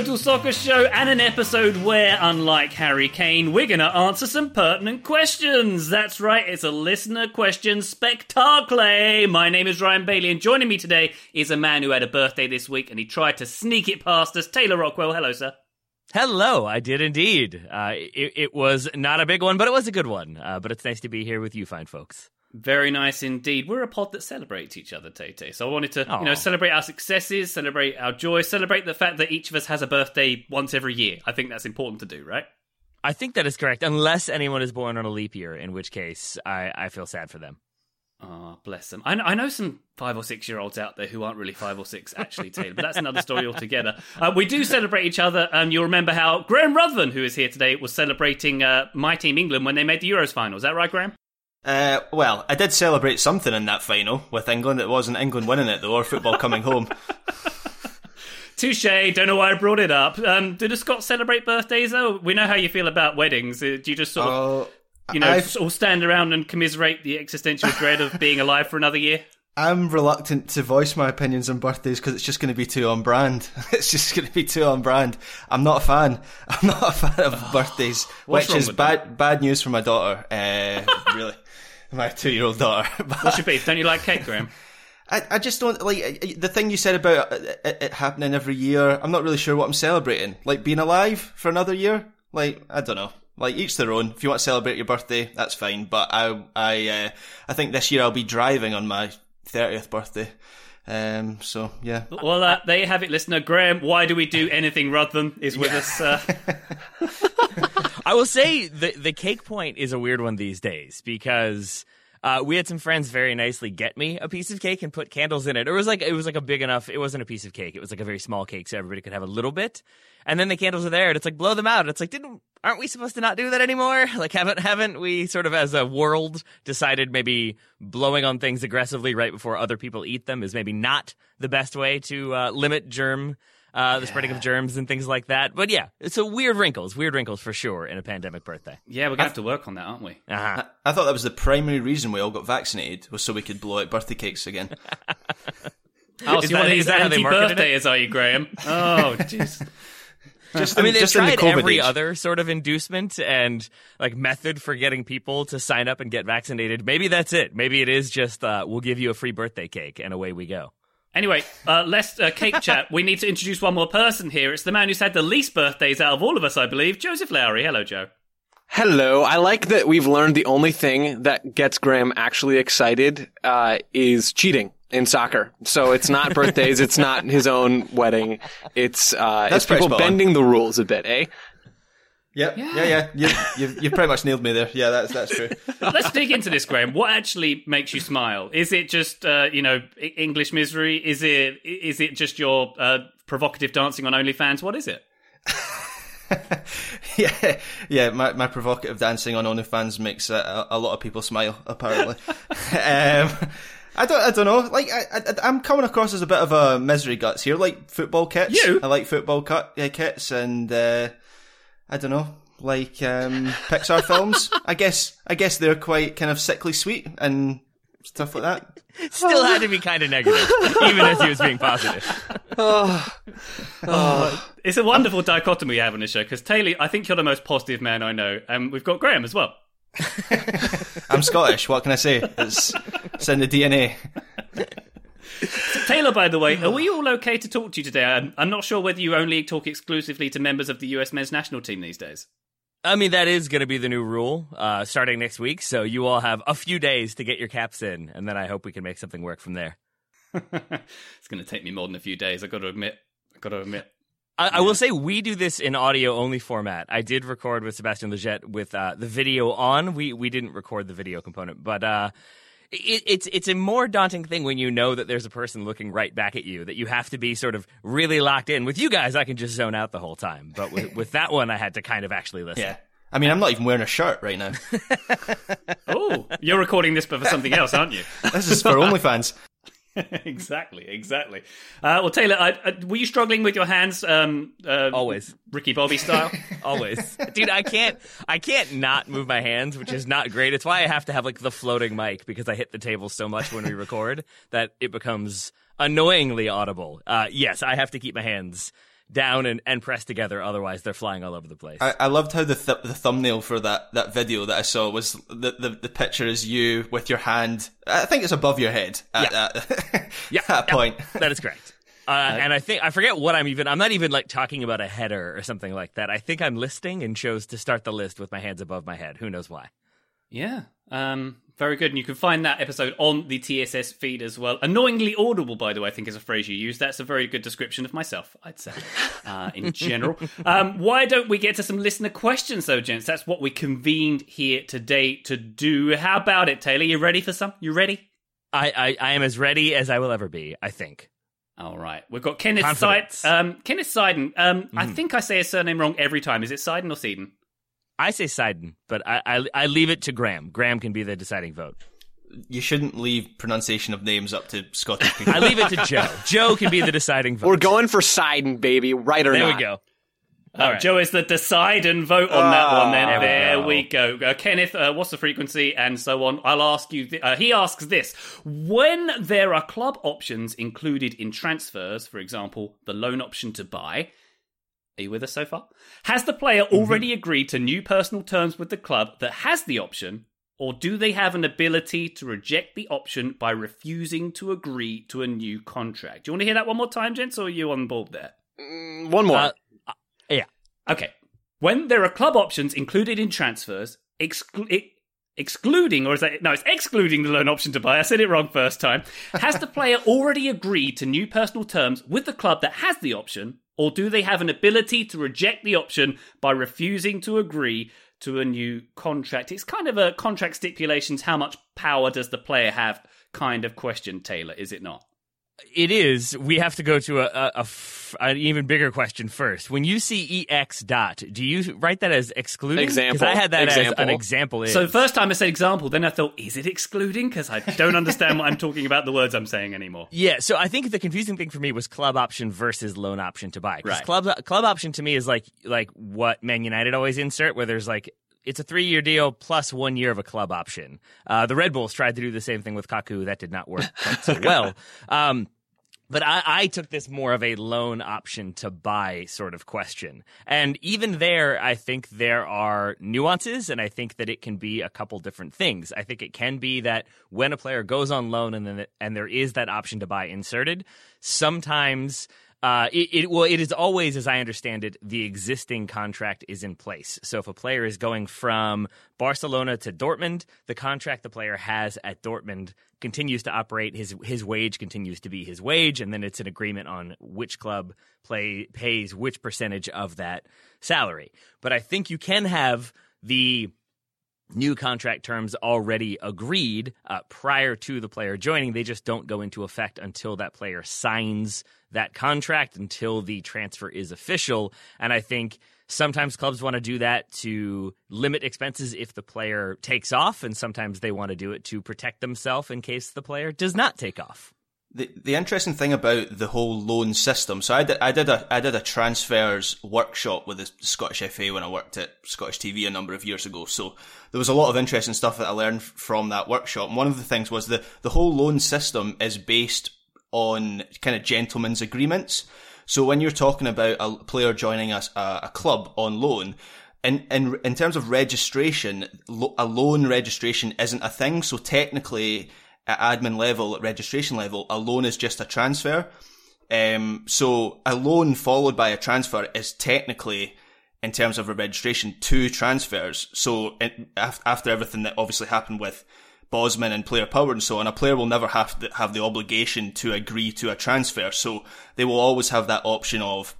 Total Soccer Show and an episode where, unlike Harry Kane, we're going to answer some pertinent questions. That's right, it's a listener question spectacle. My name is Ryan Bailey, and joining me today is a man who had a birthday this week and he tried to sneak it past us. Taylor Rockwell, hello, sir. Hello, I did indeed. Uh, it, it was not a big one, but it was a good one. Uh, but it's nice to be here with you fine folks. Very nice indeed. We're a pod that celebrates each other, Tay. So I wanted to, you know, celebrate our successes, celebrate our joy, celebrate the fact that each of us has a birthday once every year. I think that's important to do, right? I think that is correct, unless anyone is born on a leap year, in which case I, I feel sad for them. Oh, bless them. I know, I know some five or six year olds out there who aren't really five or six, actually, Taylor, but that's another story altogether. Uh, we do celebrate each other. Um, you'll remember how Graham Ruthven, who is here today, was celebrating uh, my team England when they made the Euros final. Is that right, Graham? Uh, well, I did celebrate something in that final with England. It wasn't England winning it though, or football coming home. Touche. Don't know why I brought it up. Um, do the Scots celebrate birthdays, though? We know how you feel about weddings. Uh, Do you just sort of, Oh, you know, I've- all stand around and commiserate the existential dread of being alive for another year? I'm reluctant to voice my opinions on birthdays because it's just going to be too on brand. It's just going to be too on brand. I'm not a fan. I'm not a fan of birthdays, which is bad. Bad news for my daughter. Uh, really, my two-year-old daughter. What's your beef? Don't you like cake, Graham? I, I just don't like the thing you said about it, it, it happening every year. I'm not really sure what I'm celebrating. Like being alive for another year. Like I don't know. Like each their own. If you want to celebrate your birthday, that's fine. But I I uh, I think this year I'll be driving on my thirtieth birthday. Um. So yeah. Well, uh, there you have it, listener. Graham, why do we do anything, Ruthven, is with us. Uh, I will say the the cake point is a weird one these days because uh, we had some friends very nicely get me a piece of cake and put candles in it. It was like it was like a big enough. It wasn't a piece of cake. It was like a very small cake, so everybody could have a little bit. And then the candles are there, and it's like blow them out. It's like didn't aren't we supposed to not do that anymore? Like haven't haven't we sort of as a world decided maybe blowing on things aggressively right before other people eat them is maybe not the best way to uh, limit germ. Uh, the spreading of germs and things like that. But yeah, it's a weird wrinkles, weird wrinkles for sure in a pandemic birthday. yeah, we're going to have to work on that, aren't we? Uh-huh. I thought that was the primary reason we all got vaccinated was so we could blow out birthday cakes again. Oh, so Is you that- want is that how they marketed it? anti-birthday, is are you, Graham? Oh, jeez. Just I mean, they've just in the tried COVID every age. other sort of inducement and like method for getting people to sign up and get vaccinated. Maybe that's it. Maybe it is just uh, we'll give you a free birthday cake and away we go. Anyway, uh, less uh, cake chat. We need to introduce one more person here. It's the man who's had the least birthdays out of all of us, I believe. Joseph Lowery. Hello, Joe. Hello. I like that we've learned the only thing that gets Graham actually excited uh, is cheating in soccer. So it's not birthdays, it's not his own wedding. It's uh, That's it's people spot on. bending the rules a bit, eh? Yep. Yeah, yeah. You, you've, you've pretty much nailed me there. Yeah, that's that's true. Let's dig into this, Graham. What actually makes you smile? Is it just, uh, you know, English misery? Is it is it just your uh, provocative dancing on OnlyFans? What is it? yeah, yeah. My, my provocative dancing on OnlyFans makes a, a, a lot of people smile. Apparently, um, I don't. I don't know. Like I, I, I'm coming across as a bit of a misery guts here. Like football kits. You? I like football cut, uh, kits, and uh, I don't know. Like um, Pixar films. I guess. I guess they're quite kind of sickly sweet and stuff like that. Still had to be kind of negative, even as he was being positive. It's a wonderful dichotomy we have on this show because Taylor, I think you're the most positive man I know, and we've got Graham as well. I'm Scottish. What can I say? It's, it's in the DNA. Taylor, by the way, are we all okay to talk to you today? I'm, I'm not sure whether you only talk exclusively to members of the US men's national team these days. I mean, that is going to be the new rule uh, starting next week. So you all have a few days to get your caps in, and then I hope we can make something work from there. it's going to take me more than a few days. I've got to admit. I've got to admit. I, I will say we do this in audio only format. I did record with Sebastian Lletget with uh, the video on. We we didn't record the video component, but uh, it, it's it's a more daunting thing when you know that there's a person looking right back at you. That you have to be sort of really locked in. With you guys, I can just zone out the whole time, but with, with that one, I had to kind of actually listen. Yeah. I mean, I'm not even wearing a shirt right now. Oh, you're recording this, but for something else, aren't you? This is for OnlyFans. exactly, exactly. Uh, well, Taylor, I, I, were you struggling with your hands? Um, uh, Always. Ricky Bobby style. Always, dude. I can't. I can't not move my hands, which is not great. It's why I have to have like the floating mic because I hit the table so much when we record that it becomes annoyingly audible. Uh, yes, I have to keep my hands down and, and pressed together. Otherwise, they're flying all over the place. I, I loved how the th- the thumbnail for that, that video that I saw was the, the the picture is you with your hand. I think it's above your head at Yeah. that, Yeah, that yeah, point. that is correct. Uh, and I think I forget what I'm even. I'm not even like talking about a header or something like that. I think I'm listing and chose to start the list with my hands above my head. Who knows why? yeah. Um, very good. And you can find that episode on the TSS feed as well. Annoyingly audible, by the way, I think is a phrase you use. That's a very good description of myself, I'd say, uh, in general. um, why don't we get to some listener questions, though, gents? That's what we convened here today to do. How about it, Taylor? You ready for some? You ready? I, I, I am as ready as I will ever be. I think. All right. We've got Kenneth Confidence. Seid- um, Kenneth Seiden. Um, I think I say his surname wrong every time. Is it Seiden or Seiden? I say Sidon, but I, I I leave it to Graham. Graham can be the deciding vote. You shouldn't leave pronunciation of names up to Scottish people. I leave it to Joe. Joe can be the deciding vote. We're going for Sidon, baby, right or There not. we go. Uh, All right. Joe is the decide and vote on that one. Then There we go. we go. Uh, Kenneth, uh, what's the frequency and so on? I'll ask you. Th- uh, he asks this: When there are club options included in transfers, for example, the loan option to buy. Are you with us so far? Has the player mm-hmm. already agreed to new personal terms with the club that has the option, or do they have an ability to reject the option by refusing to agree to a new contract? Do you want to hear that one more time, gents, or are you on board there? Mm, one more. Uh, uh, yeah. Okay. When there are club options included in transfers, exclu- it- excluding, or is that, no, it's excluding the loan option to buy. I said it wrong first time. Has the player already agreed to new personal terms with the club that has the option, or do they have an ability to reject the option by refusing to agree to a new contract? It's kind of a contract stipulations. How much power does the player have? Kind of question, Taylor, is it not? It is. We have to go to a, a- a f- an even bigger question first. When you see ex dot, do you write that as excluding? Example. I had that as an example. Is. So the first time I said example, then I thought, is it excluding? Because I don't understand what I'm talking about, the words I'm saying anymore. Yeah, so I think the confusing thing for me was club option versus loan option to buy. Right. club club option to me is like like what Man United always insert, where there's like it's a three year deal plus one year of a club option. Uh, the Red Bulls tried to do the same thing with Kaku, that did not work so well. Um, but I, I took this more of a loan option to buy sort of question. And even there, I think there are nuances, and I think that it can be a couple different things. I think it can be that when a player goes on loan and then and there is that option to buy inserted, sometimes uh, it, it well, it is always, as I understand it, the existing contract is in place. So if a player is going from Barcelona to Dortmund, the contract the player has at Dortmund continues to operate. His his wage continues to be his wage, and then it's an agreement on which club play pays which percentage of that salary. But I think you can have the new contract terms already agreed uh, prior to the player joining. They just don't go into effect until that player signs that contract, until the transfer is official. And I think sometimes clubs want to do that to limit expenses if the player takes off, and sometimes they want to do it to protect themselves in case the player does not take off. The the interesting thing about the whole loan system. So I did I did a I did a transfers workshop with the Scottish FA when I worked at Scottish TV a number of years ago. So there was a lot of interesting stuff that I learned from that workshop. And one of the things was the the whole loan system is based on kind of gentlemen's agreements. So when you're talking about a player joining a, a club on loan, in, in in terms of registration, a loan registration isn't a thing. So technically, at admin level, at registration level, a loan is just a transfer. Um, so a loan followed by a transfer is technically, in terms of a registration, two transfers. So it, after everything that obviously happened with Bosman and player power and so on, a player will never have to have the obligation to agree to a transfer. So they will always have that option of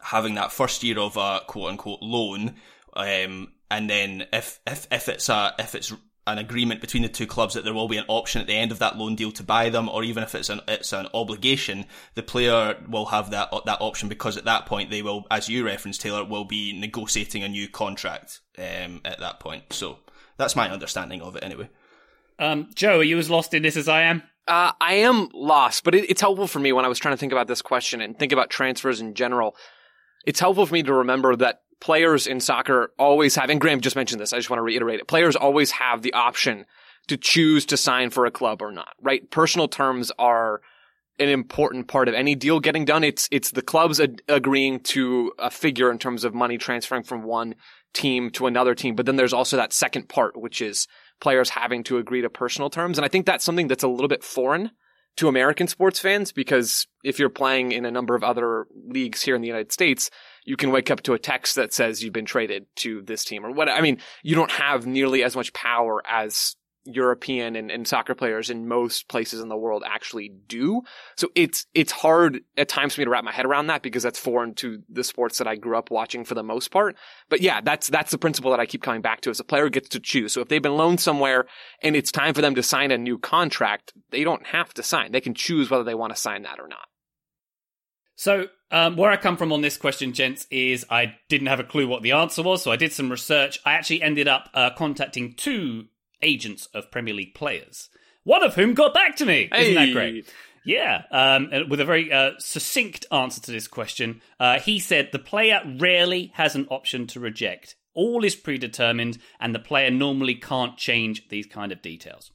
having that first year of a quote unquote loan. Um, and then if, if, if it's a, if it's an agreement between the two clubs that there will be an option at the end of that loan deal to buy them, or even if it's an it's an obligation, the player will have that that option because at that point they will, as you referenced, Taylor, will be negotiating a new contract um, at that point. So that's my understanding of it, anyway. Um, Joe, are you as lost in this as I am? Uh, I am lost, but it, it's helpful for me when I was trying to think about this question and think about transfers in general. It's helpful for me to remember that players in soccer always have, and Graham just mentioned this, I just want to reiterate it. Players always have the option to choose to sign for a club or not, right? Personal terms are an important part of any deal getting done. It's, it's the clubs ad- agreeing to a figure in terms of money transferring from one team to another team. But then there's also that second part, which is players having to agree to personal terms. And I think that's something that's a little bit foreign to American sports fans because if you're playing in a number of other leagues here in the United States, you can wake up to a text that says you've been traded to this team or what. I mean, you don't have nearly as much power as European and, and, soccer players in most places in the world actually do. So it's it's hard at times for me to wrap my head around that because that's foreign to the sports that I grew up watching for the most part. But yeah, that's that's the principle that I keep coming back to is a player gets to choose. So if they've been loaned somewhere and it's time for them to sign a new contract, they don't have to sign. They can choose whether they want to sign that or not. So, um, where I come from on this question, gents, is I didn't have a clue what the answer was, so I did some research. I actually ended up uh, contacting two agents of Premier League players, one of whom got back to me. Isn't that great? Yeah, um, with a very uh, succinct answer to this question. Uh, he said the player rarely has an option to reject. All is predetermined, and the player normally can't change these kind of details.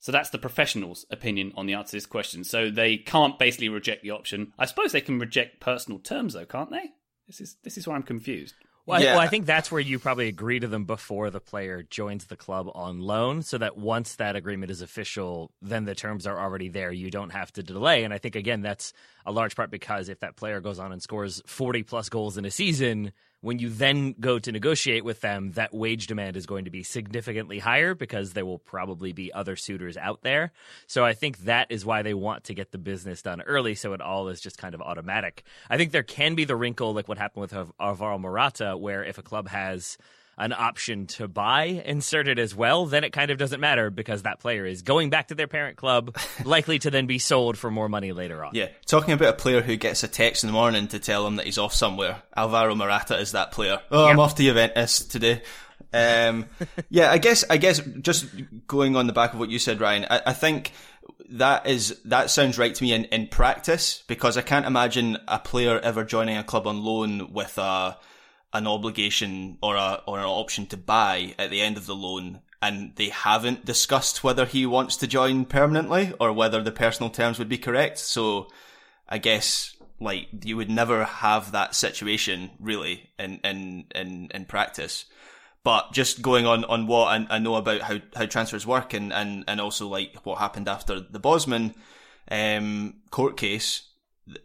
So that's the professional's opinion on the answer to this question. So they can't basically reject the option. I suppose they can reject personal terms, though, can't they? This is this is where I'm confused. Well, yeah. I, well, I think that's where you probably agree to them before the player joins the club on loan, so that once that agreement is official, then the terms are already there. You don't have to delay. And I think again, that's a large part because if that player goes on and scores 40 plus goals in a season, when you then go to negotiate with them, that wage demand is going to be significantly higher because there will probably be other suitors out there. So I think that is why they want to get the business done early so it all is just kind of automatic. I think there can be the wrinkle like what happened with Alvaro Morata, where if a club has an option to buy inserted as well, then it kind of doesn't matter because that player is going back to their parent club, likely to then be sold for more money later on. Yeah, talking about a player who gets a text in the morning to tell him that he's off somewhere. Alvaro Morata is that player. Oh, yep. I'm off to Juventus today. Um, yeah, I guess I guess just going on the back of what you said, Ryan, I, I think that is that sounds right to me in, in practice because I can't imagine a player ever joining a club on loan with a an obligation or a or an option to buy at the end of the loan and they haven't discussed whether he wants to join permanently or whether the personal terms would be correct. So I guess like you would never have that situation really in in in, in practice. But just going on, on what I, I know about how, how transfers work and, and, and also like what happened after the Bosman um, court case,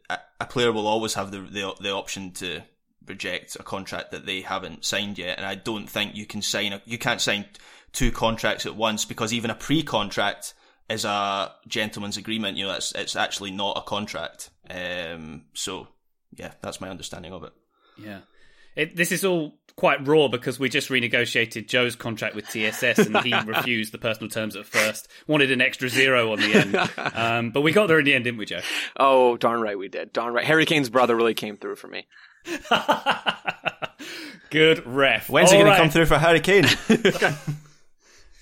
a, a player will always have the, the the option to reject a contract that they haven't signed yet. And I don't think you can sign a, you can't sign two contracts at once because even a pre-contract is a gentleman's agreement. You know, it's, it's actually not a contract. Um, so yeah, that's my understanding of it. Yeah. It, this is all quite raw because we just renegotiated Joe's contract with TSS and he refused the personal terms at first. Wanted an extra zero on the end, um, but we got there in the end, didn't we, Joe? Oh, darn right we did. Darn right. Harry Kane's brother really came through for me. Good ref. When's All he going right. to come through for Harry Kane?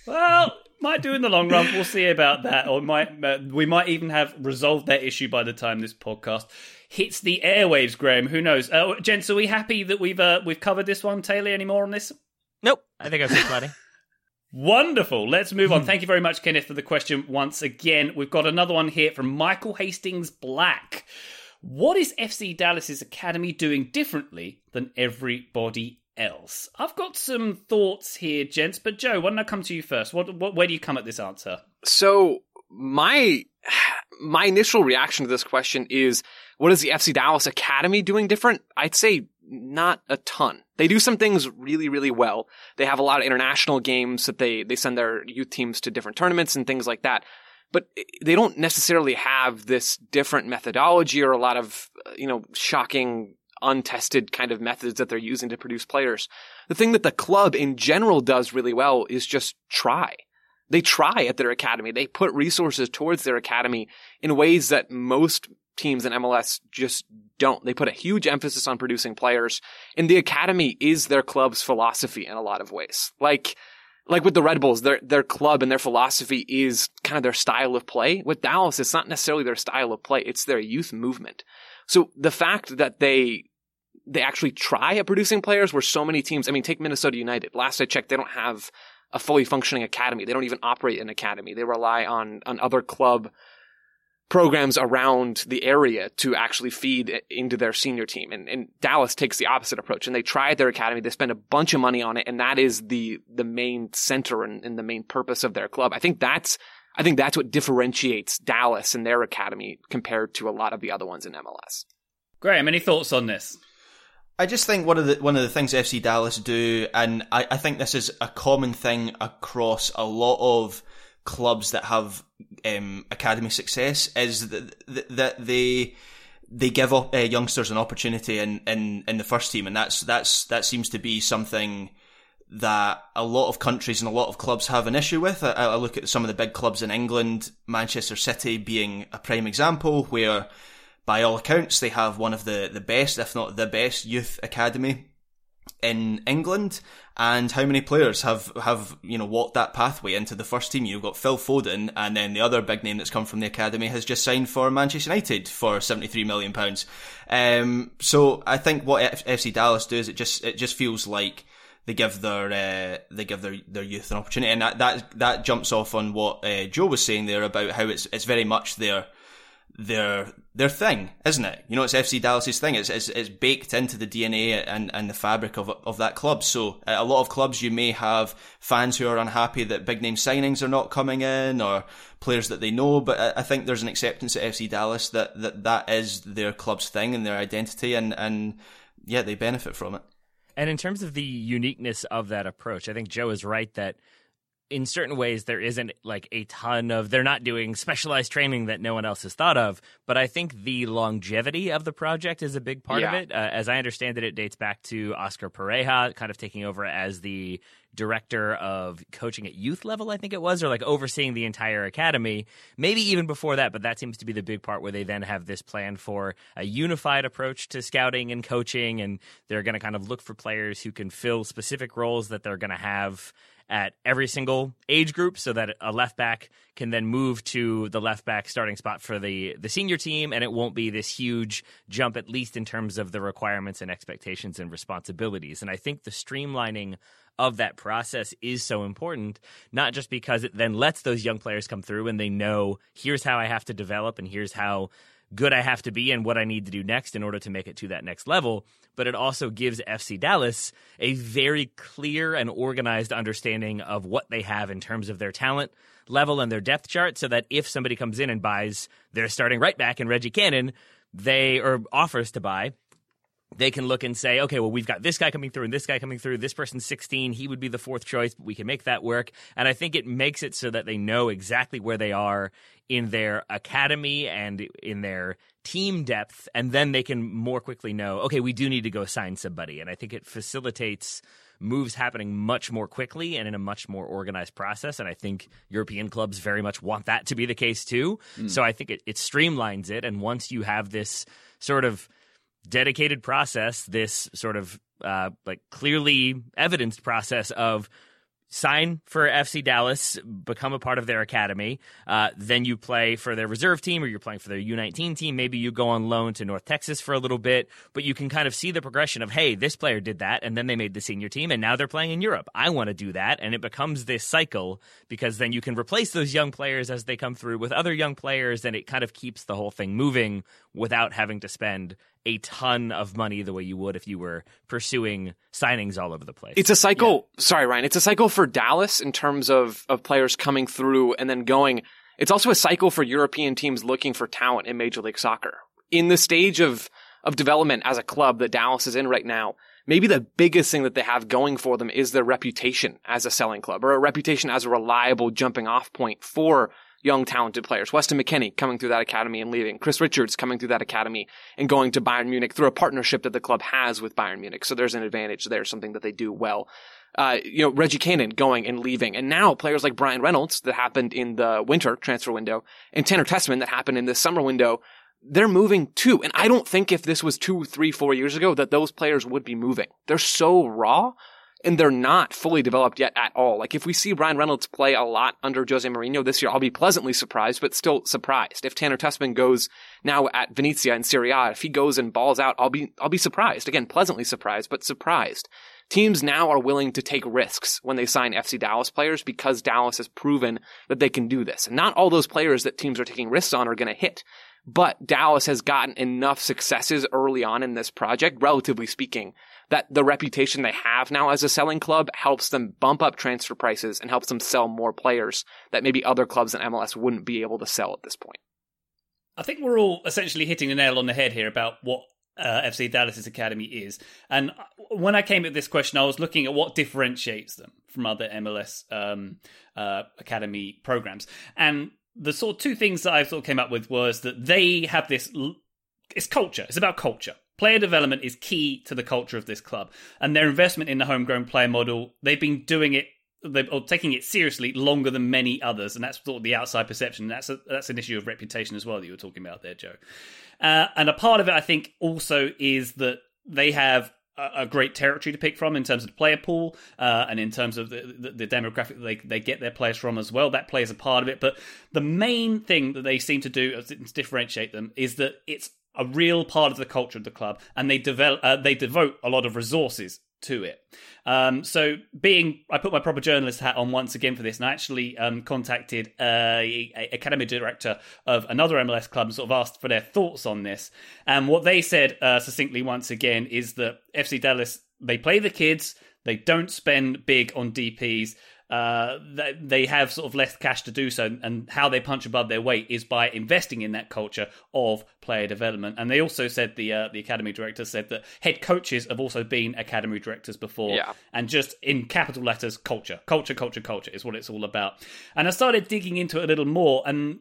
Well, might do in the long run. We'll see about that, or might uh, we might even have resolved that issue by the time this podcast hits the airwaves. Graham, who knows? Uh, gents, are we happy that we've uh, we've covered this one? Taylor, any more on this? Nope. I think I've seen plenty. Wonderful. Let's move on. Thank you very much, Kenneth, for the question once again. We've got another one here from Michael Hastings Black. What is FC Dallas's academy doing differently than everybody else? I've got some thoughts here, gents, but Joe, why don't I come to you first? What, what where do you come at this answer? So my my initial reaction to this question is what is the FC Dallas Academy doing different? I'd say not a ton. They do some things really, really well. They have a lot of international games that they, they send their youth teams to different tournaments and things like that. But they don't necessarily have this different methodology or a lot of, uh, you know, shocking, untested kind of methods that they're using to produce players. The thing that the club in general does really well is just try they try at their academy. They put resources towards their academy in ways that most teams in MLS just don't. They put a huge emphasis on producing players and the academy is their club's philosophy in a lot of ways. Like, like with the Red Bulls, their, their club and their philosophy is kind of their style of play. With Dallas, it's not necessarily their style of play. It's their youth movement. So the fact that they, they actually try at producing players where so many teams, I mean, take Minnesota United. Last I checked, they don't have a fully functioning academy. They don't even operate an academy. They rely on, on other club programs around the area to actually feed into their senior team. And, and Dallas takes the opposite approach and they try their academy. They spend a bunch of money on it. And that is the, the main center and, and the main purpose of their club. I think that's, I think that's what differentiates Dallas and their academy compared to a lot of the other ones in MLS. Graham, any thoughts on this? I just think one of the one of the things FC Dallas do, and I, I think this is a common thing across a lot of clubs that have um, academy success, is that, that they they give up, uh, youngsters an opportunity in, in, in the first team, and that's that's that seems to be something that a lot of countries and a lot of clubs have an issue with. I, I look at some of the big clubs in England, Manchester City being a prime example, where by all accounts, they have one of the, the best, if not the best, youth academy in England. And how many players have, have, you know, walked that pathway into the first team? You've got Phil Foden, and then the other big name that's come from the academy has just signed for Manchester United for £73 million. Um, so I think what F- FC Dallas do is it just, it just feels like they give their uh, they give their their youth an opportunity, and that that that jumps off on what uh, Joe was saying there about how it's it's very much their their their thing, isn't it? You know, it's FC Dallas's thing. It's it's, it's baked into the DNA and, and the fabric of of that club. So at a lot of clubs, you may have fans who are unhappy that big name signings are not coming in or players that they know. But I, I think there's an acceptance at FC Dallas that, that that is their club's thing and their identity, and and yeah, they benefit from it. And in terms of the uniqueness of that approach, I think Joe is right that in certain ways there isn't like a ton of they're not doing specialized training that no one else has thought of but i think the longevity of the project is a big part of it. Uh, as i understand it it dates back to oscar pareja kind of taking over as the director of coaching at youth level i think it was or like overseeing the entire academy maybe even before that but that seems to be the big part where they then have this plan for a unified approach to scouting and coaching and they're going to kind of look for players who can fill specific roles that they're going to have at every single age group so that a left back can then move to the left back starting spot for the the senior team and it won't be this huge jump at least in terms of the requirements and expectations and responsibilities. And i think the streamlining of that process is so important not just because it then lets those young players come through and they know here's how i have to develop and here's how good I have to be and what I need to do next in order to make it to that next level. But it also gives FC Dallas a very clear and organized understanding of what they have in terms of their talent level and their depth chart so that if somebody comes in and buys their starting right back in Reggie Cannon, they or offers to buy, they can look and say, okay, well, we've got this guy coming through and this guy coming through. This person's 16. He would be the fourth choice, but we can make that work. And I think it makes it so that they know exactly where they are in their academy and in their team depth. And then they can more quickly know, okay, we do need to go sign somebody. And I think it facilitates moves happening much more quickly and in a much more organized process. And I think European clubs very much want that to be the case too. Mm. So I think it, it streamlines it. And once you have this sort of dedicated process, this sort of uh, like clearly evidenced process of sign for FC Dallas, become a part of their academy. Uh, then you play for their reserve team or you're playing for their U19 team. Maybe you go on loan to North Texas for a little bit, but you can kind of see the progression of, hey, this player did that and then they made the senior team and now they're playing in Europe. I want to do that. And it becomes this cycle because then you can replace those young players as they come through with other young players and it kind of keeps the whole thing moving without having to spend a ton of money the way you would if you were pursuing signings all over the place. It's a cycle. Yeah. Sorry, Ryan. It's a cycle for Dallas in terms of, of players coming through and then going. It's also a cycle for European teams looking for talent in Major League Soccer. In the stage of, of development as a club that Dallas is in right now, maybe the biggest thing that they have going for them is their reputation as a selling club or a reputation as a reliable jumping off point for young talented players. Weston McKennie coming through that academy and leaving. Chris Richards coming through that academy and going to Bayern Munich through a partnership that the club has with Bayern Munich. So there's an advantage there, something that they do well. Uh, you know, Reggie Cannon going and leaving. And now players like Bryan Reynolds that happened in the winter transfer window and Tanner Tessmann that happened in the summer window they're moving too. And I don't think if this was two, three, four years ago that those players would be moving. They're so raw and they're not fully developed yet at all. Like if we see Bryan Reynolds play a lot under Jose Mourinho this year, I'll be pleasantly surprised, but still surprised. If Tanner Tessmann goes now at Venezia in Serie A, if he goes and balls out, I'll be I'll be surprised. Again, pleasantly surprised, but surprised. Teams now are willing to take risks when they sign FC Dallas players because Dallas has proven that they can do this. And not all those players that teams are taking risks on are going to hit. But Dallas has gotten enough successes early on in this project, relatively speaking, that the reputation they have now as a selling club helps them bump up transfer prices and helps them sell more players that maybe other clubs in MLS wouldn't be able to sell at this point. I think we're all essentially hitting the nail on the head here about what uh, FC Dallas's academy is. And when I came at this question, I was looking at what differentiates them from other MLS um, uh, academy programs. And the sort of two things that I sort of came up with was that they have this. It's culture. It's about culture. Player development is key to the culture of this club, and their investment in the homegrown player model, they've been doing it they're taking it seriously longer than many others, and that's sort of the outside perception. That's a, that's an issue of reputation as well that you were talking about there, Joe. Uh, and a part of it, I think, also is that they have a, a great territory to pick from in terms of the player pool uh, and in terms of the, the, the demographic they they get their players from as well. That plays a part of it, but the main thing that they seem to do to differentiate them is that it's a real part of the culture of the club, and they develop uh, they devote a lot of resources to it. Um, so, being, I put my proper journalist hat on once again for this, and I actually um, contacted a, a, academy director of another MLS club and sort of asked for their thoughts on this. And what they said uh, succinctly once again is that FC Dallas they play the kids, they don't spend big on DPs, uh, they have sort of less cash to do so, and how they punch above their weight is by investing in that culture of player development. And they also said the uh, the academy director said that head coaches have also been academy directors before, yeah. and just in capital letters, culture, culture, culture, culture is what it's all about. And I started digging into it a little more, and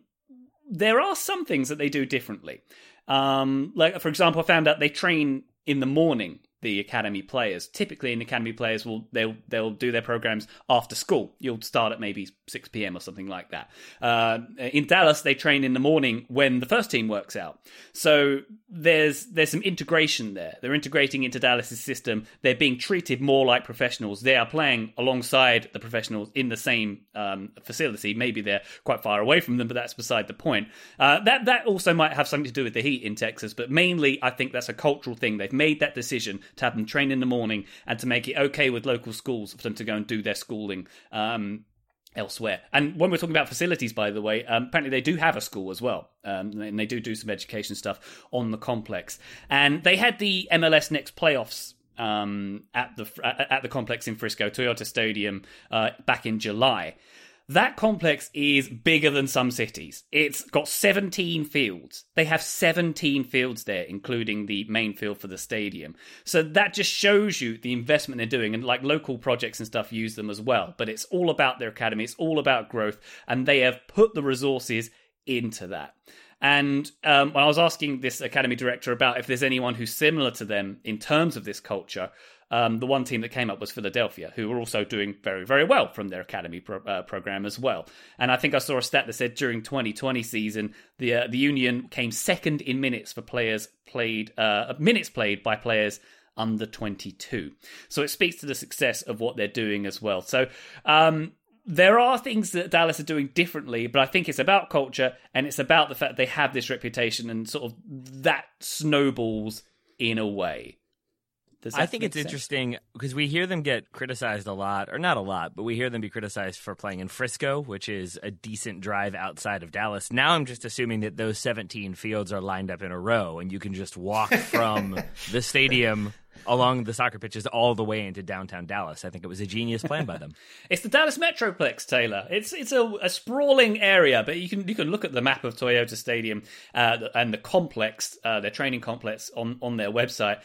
there are some things that they do differently. Um, like for example, I found out they train in the morning the academy players. Typically, an academy players will they'll they'll do their programs after school. You'll start at maybe six p.m. or something like that. Uh, in Dallas, they train in the morning when the first team works out. So there's there's some integration there. They're integrating into Dallas's system. They're being treated more like professionals. They are playing alongside the professionals in the same um, facility. Maybe they're quite far away from them, but that's beside the point. Uh, that that also might have something to do with the heat in Texas, but mainly I think that's a cultural thing. They've made that decision to have them train in the morning and to make it okay with local schools for them to go and do their schooling um, elsewhere. And when we're talking about facilities, by the way, um, apparently they do have a school as well, um, and they do do some education stuff on the complex. And they had the MLS Next playoffs um, at the at the complex in Frisco, Toyota Stadium, uh, back in July. That complex is bigger than some cities. It's got 17 fields. They have 17 fields there, including the main field for the stadium. So that just shows you the investment they're doing. And like local projects and stuff use them as well. But it's all about their academy, it's all about growth. And they have put the resources into that. And um, when I was asking this academy director about if there's anyone who's similar to them in terms of this culture, um, the one team that came up was Philadelphia, who were also doing very, very well from their academy pro- uh, program as well. And I think I saw a stat that said during 2020 season, the uh, the Union came second in minutes for players played uh, minutes played by players under 22. So it speaks to the success of what they're doing as well. So um, there are things that Dallas are doing differently, but I think it's about culture and it's about the fact they have this reputation and sort of that snowballs in a way. I think it's sense? interesting because we hear them get criticized a lot, or not a lot, but we hear them be criticized for playing in Frisco, which is a decent drive outside of Dallas. Now I'm just assuming that those 17 fields are lined up in a row, and you can just walk from the stadium along the soccer pitches all the way into downtown Dallas. I think it was a genius plan by them. it's the Dallas Metroplex, Taylor. It's it's a, a, sprawling area, but you can you can look at the map of Toyota Stadium uh, and the complex, uh, their training complex on on their website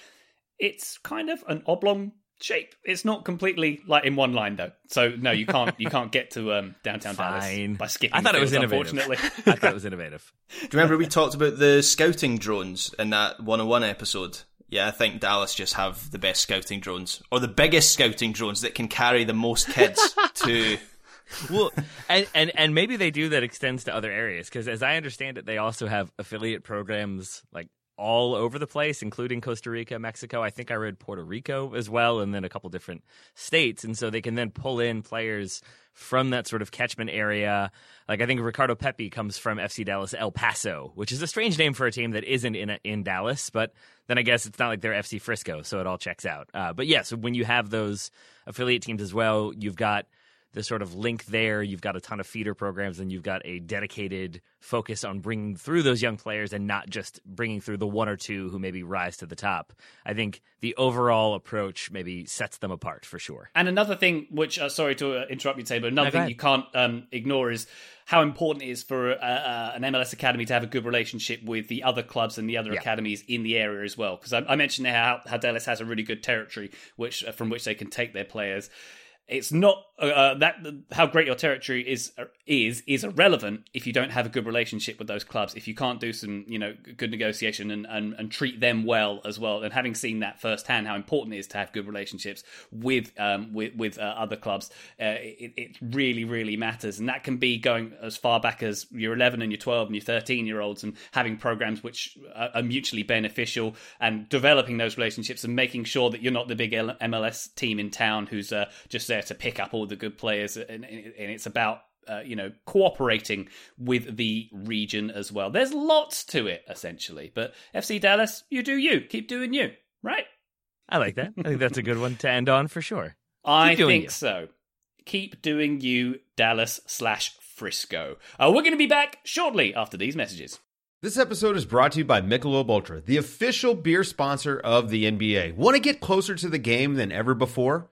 it's kind of an oblong shape. It's not completely like in one line though. So no, you can't you can't get to um, downtown Fine. Dallas by skipping. I thought fields, it was innovative. Unfortunately, I thought it was innovative. Do you remember we talked about the scouting drones in that 101 episode? Yeah, I think Dallas just have the best scouting drones, or the biggest scouting drones that can carry the most kids to well, and, and and maybe they do that extends to other areas because, as I understand it, they also have affiliate programs like all over the place, including Costa Rica, Mexico. I think I read Puerto Rico as well, and then a couple different states. And so they can then pull in players from that sort of catchment area. Like I think Ricardo Pepi comes from FC Dallas El Paso, which is a strange name for a team that isn't in in Dallas, but then I guess it's not like they're FC Frisco, so it all checks out. Uh, but yeah, so when you have those affiliate teams as well, you've got the sort of link there. You've got a ton of feeder programs, and you've got a dedicated focus on bringing through those young players and not just bringing through the one or two who maybe rise to the top. I think the overall approach maybe sets them apart for sure. And another thing, which uh, sorry to uh, interrupt you, Taylor, another no, thing you can't um, ignore is how important it is for uh, uh, an MLS academy to have a good relationship with the other clubs and the other yeah. academies in the area as well. Because I, I, mentioned how, how Dallas has a really good territory, which uh, from which they can take their players it's not uh, uh, that how great your territory is is is irrelevant if you don't have a good relationship with those clubs. If you can't do some you know good negotiation and, and, and treat them well as well. And having seen that firsthand, how important it is to have good relationships with um, with with uh, other clubs, uh, it, it really really matters. And that can be going as far back as your 11 and your 12 and your 13 year olds, and having programs which are mutually beneficial, and developing those relationships and making sure that you're not the big MLS team in town who's uh, just there to pick up all the good players, and, and it's about uh, you know cooperating with the region as well. There's lots to it essentially, but FC Dallas, you do you, keep doing you, right? I like that. I think that's a good one to end on for sure. I think you. so. Keep doing you, Dallas slash Frisco. Uh, we're going to be back shortly after these messages. This episode is brought to you by Michelob Ultra, the official beer sponsor of the NBA. Want to get closer to the game than ever before?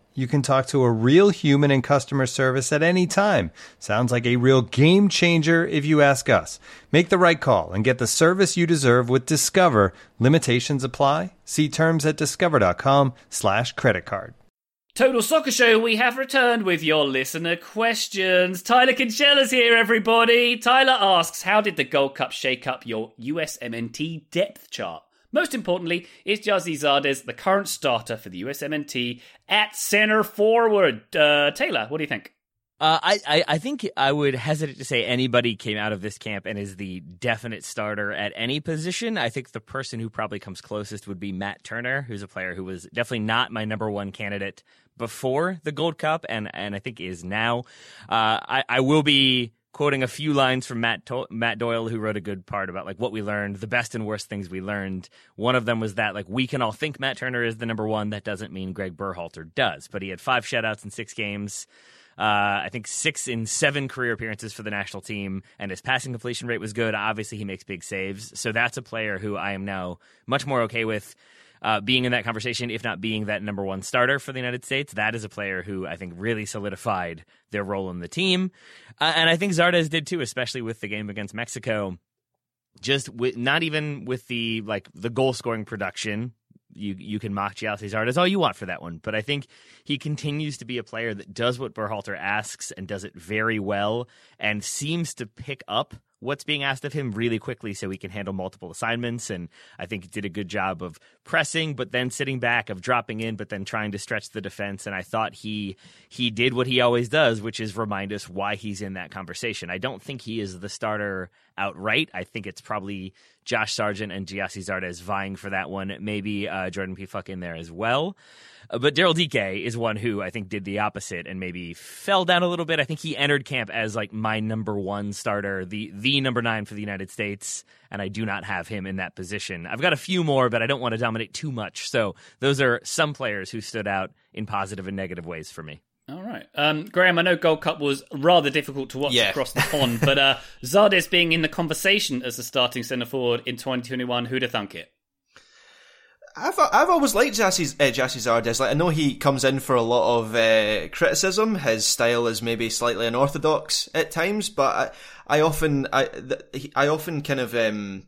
you can talk to a real human in customer service at any time. Sounds like a real game changer if you ask us. Make the right call and get the service you deserve with Discover. Limitations apply. See terms at discover.com slash credit card. Total Soccer Show, we have returned with your listener questions. Tyler Kinchella's here, everybody. Tyler asks, how did the Gold Cup shake up your USMNT depth chart? Most importantly, is Gyasi Zardes the current starter for the USMNT at center forward? Uh, Taylor, what do you think? Uh, I, I, I think I would hesitate to say anybody came out of this camp and is the definite starter at any position. I think the person who probably comes closest would be Matt Turner, who's a player who was definitely not my number one candidate before the Gold Cup, and and I think is now. Uh, I, I will be quoting a few lines from Matt to- Matt Doyle, who wrote a good part about like what we learned, the best and worst things we learned. One of them was that like we can all think Matt Turner is the number one. That doesn't mean Greg Berhalter does, but he had five shutouts in six games. Uh, I think six in seven career appearances for the national team, and his passing completion rate was good. Obviously, he makes big saves, so that's a player who I am now much more okay with. Uh, being in that conversation, if not being that number one starter for the United States, that is a player who I think really solidified their role in the team. Uh, and I think Zardes did too, especially with the game against Mexico. Just with, not even with the like the goal scoring production, you you can mock Gyasi Zardes all you want for that one, but I think he continues to be a player that does what Berhalter asks and does it very well, and seems to pick up what's being asked of him really quickly so he can handle multiple assignments. And I think he did a good job of pressing, but then sitting back, of dropping in, but then trying to stretch the defense. And I thought he he did what he always does, which is remind us why he's in that conversation. I don't think he is the starter outright. I think it's probably Josh Sargent and Gyasi Zardes vying for that one. Maybe uh, Jordan Pefok in there as well. Uh, but Daryl Dike is one who I think did the opposite and maybe fell down a little bit. I think he entered camp as like my number one starter, the the number nine for the United States, and I do not have him in that position. I've got a few more, but I don't want to dominate too much. So those are some players who stood out in positive and negative ways for me. All right. Um, Graham, I know Gold Cup was rather difficult to watch Yeah. across the pond, but uh, Zardes being in the conversation as the starting centre forward in 2021, who'd have thunk it? I've I've always liked Gyasi uh, Gyasi Zardes. Like I know he comes in for a lot of uh, criticism. His style is maybe slightly unorthodox at times, but I, I often I th- I often kind of um,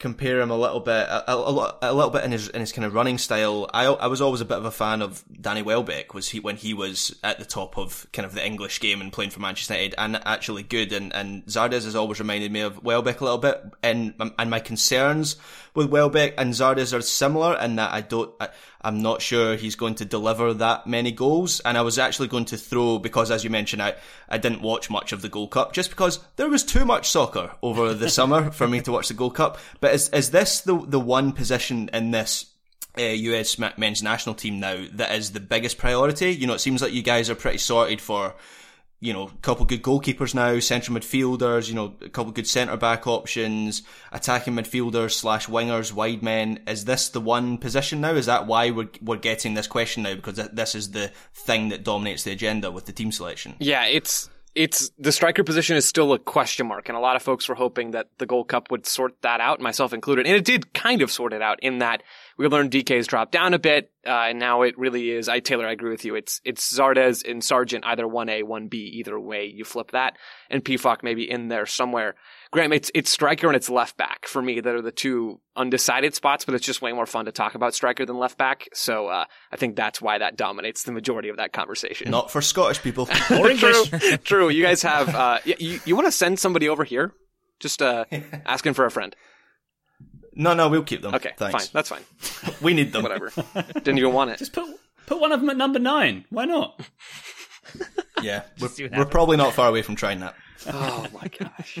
compare him a little bit a, a, a little bit in his in his kind of running style. I I was always a bit of a fan of Danny Welbeck. Was he when he was at the top of kind of the English game and playing for Manchester United and actually good. And and Zardes has always reminded me of Welbeck a little bit. And and my concerns with Welbeck and Zardes are similar in that I don't. I, I'm not sure he's going to deliver that many goals. And I was actually going to throw because, as you mentioned, I I didn't watch much of the Gold Cup just because there was too much soccer over the summer for me to watch the Gold Cup. But is is this the the one position in this? Uh, US men's national team now that is the biggest priority. You know, it seems like you guys are pretty sorted for, you know, a couple good goalkeepers now, central midfielders, you know, a couple good centre back options, attacking midfielders slash wingers, wide men. Is this the one position now? Is that why we're we're getting this question now? Because th- this is the thing that dominates the agenda with the team selection. Yeah, it's it's the striker position is still a question mark, and a lot of folks were hoping that the Gold Cup would sort that out, myself included, and it did kind of sort it out in that we learned DK's dropped down a bit, uh, and now it really is. I Taylor, I agree with you. It's it's Zardes and Sargent, either one A, one B, either way you flip that, and Pefok maybe in there somewhere. Graham, it's it's striker and it's left back for me that are the two undecided spots, but it's just way more fun to talk about striker than left back. So uh, I think that's why that dominates the majority of that conversation. Not for Scottish people. Or English. true, true. You guys have. Uh, you you want to send somebody over here? Just uh, asking for a friend. No, no, we'll keep them. Okay, thanks. fine. That's fine. We need them. Whatever. Didn't even want it. Just put put one of them at number nine. Why not? Yeah, we're, we're probably not far away from trying that. Oh my gosh.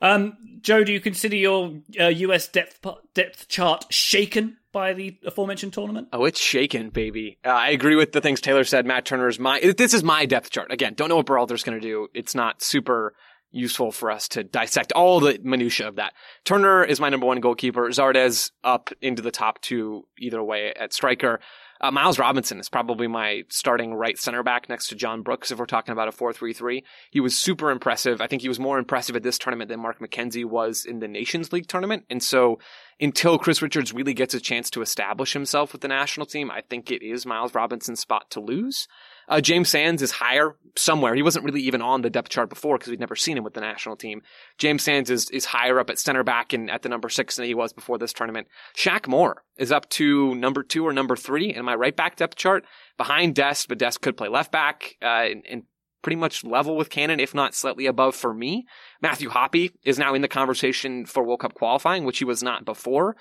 Um, Joe, do you consider your uh, US depth depth chart shaken by the aforementioned tournament? Oh, it's shaken, baby. Uh, I agree with the things Taylor said. Matt Turner's my. This is my depth chart. Again, don't know what Berhalter's going to do. It's not super useful for us to dissect all the minutia of that. Turner is my number one goalkeeper. Zardes up into the top two either way at striker. Uh, Miles Robinson is probably my starting right center back next to John Brooks if we're talking about a 4-3-3. He was super impressive. I think he was more impressive at this tournament than Mark McKenzie was in the Nations League tournament. And so until Chris Richards really gets a chance to establish himself with the national team, I think it is Miles Robinson's spot to lose. Uh, James Sands is higher somewhere. He wasn't really even on the depth chart before because we'd never seen him with the national team. James Sands is, is higher up at center back and at the number six than he was before this tournament. Shaq Moore is up to number two or number three in my right back depth chart behind Dest, but Dest could play left back, uh, and, and pretty much level with Cannon, if not slightly above for me. Matthew Hoppe is now in the conversation for World Cup qualifying, which he was not before.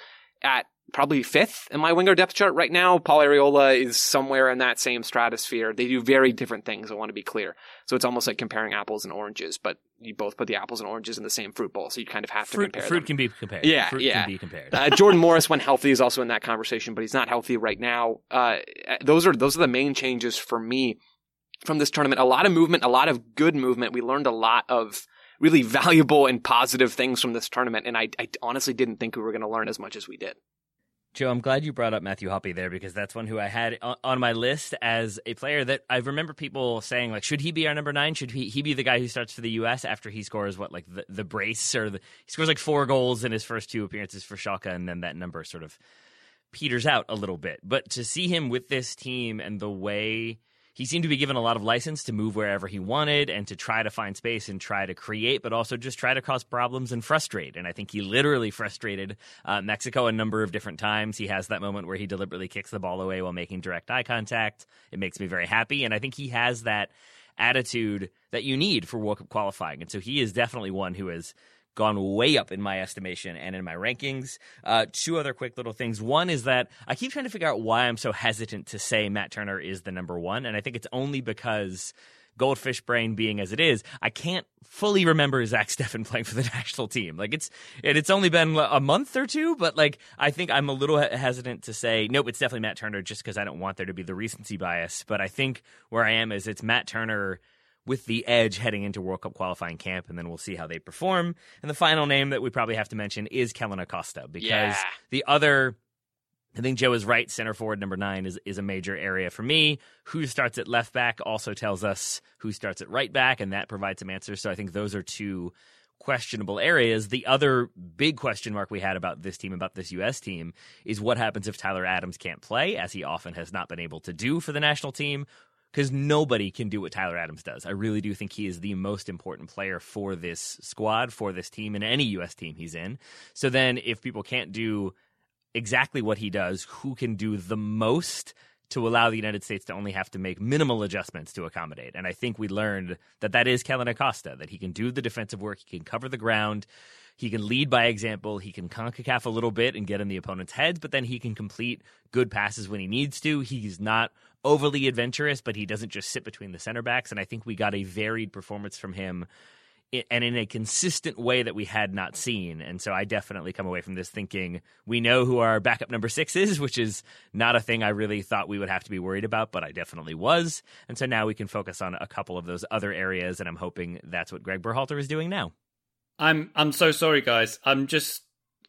At probably fifth in my winger depth chart right now. Paul Arriola is somewhere in that same stratosphere. They do very different things. I want to be clear. So it's almost like comparing apples and oranges, but you both put the apples and oranges in the same fruit bowl. So you kind of have to Fruit, compare fruit them. can be compared. Yeah, fruit yeah. can be compared. Uh, Jordan Morris, when healthy, is also in that conversation, but he's not healthy right now. Uh, those are those are the main changes for me from this tournament. A lot of movement, a lot of good movement. We learned a lot of really valuable and positive things from this tournament, and I, I honestly didn't think we were going to learn as much as we did. Joe, I'm glad you brought up Matthew Hoppe there because that's one who I had on- my list as a player that I remember people saying like, should he be our number nine? Should he, he be the guy who starts for the U.S. after he scores what like the, the brace or the, he scores like four goals in his first two appearances for Schalke, and then that number sort of peters out a little bit. But to see him with this team and the way he seemed to be given a lot of license to move wherever he wanted and to try to find space and try to create, but also just try to cause problems and frustrate. And I think he literally frustrated uh, Mexico a number of different times. He has that moment where he deliberately kicks the ball away while making direct eye contact. It makes me very happy. And I think he has that attitude that you need for World Cup qualifying. And so he is definitely one who has gone way up in my estimation and in my rankings. Uh, two other quick little things. One is that I keep trying to figure out why I'm so hesitant to say Matt Turner is the number one. And I think it's only because goldfish brain being as it is, I can't fully remember Zach Steffen playing for the national team. Like it's it, it's only been a month or two, but like I think I'm a little he- hesitant to say nope. It's definitely Matt Turner just because I don't want there to be the recency bias. But I think where I am is it's Matt Turner with the edge heading into World Cup qualifying camp, and then we'll see how they perform. And the final name that we probably have to mention is Kellyn Acosta because Yeah. the other I think Joe is right. Center forward number nine is, is a major area for me. Who starts at left back also tells us who starts at right back, and that provides some answers. So I think those are two questionable areas. The other big question mark we had about this team, about this U.S. team, is what happens if Tyler Adams can't play, as he often has not been able to do for the national team. Because nobody can do what Tyler Adams does. I really do think he is the most important player for this squad, for this team, and any U.S. team he's in. So then, if people can't do exactly what he does, who can do the most to allow the United States to only have to make minimal adjustments to accommodate. And I think we learned that that is Kellyn Acosta, that he can do the defensive work, he can cover the ground, he can lead by example, he can CONCACAF a little bit and get in the opponent's heads, but then he can complete good passes when he needs to. He's not overly adventurous, but he doesn't just sit between the center backs. And I think we got a varied performance from him and in a consistent way that we had not seen. And so I definitely come away from this thinking we know who our backup number six is, which is not a thing I really thought we would have to be worried about, but I definitely was. And so now we can focus on a couple of those other areas, and I'm hoping that's what Greg Berhalter is doing now. I'm I'm so sorry, guys. I'm just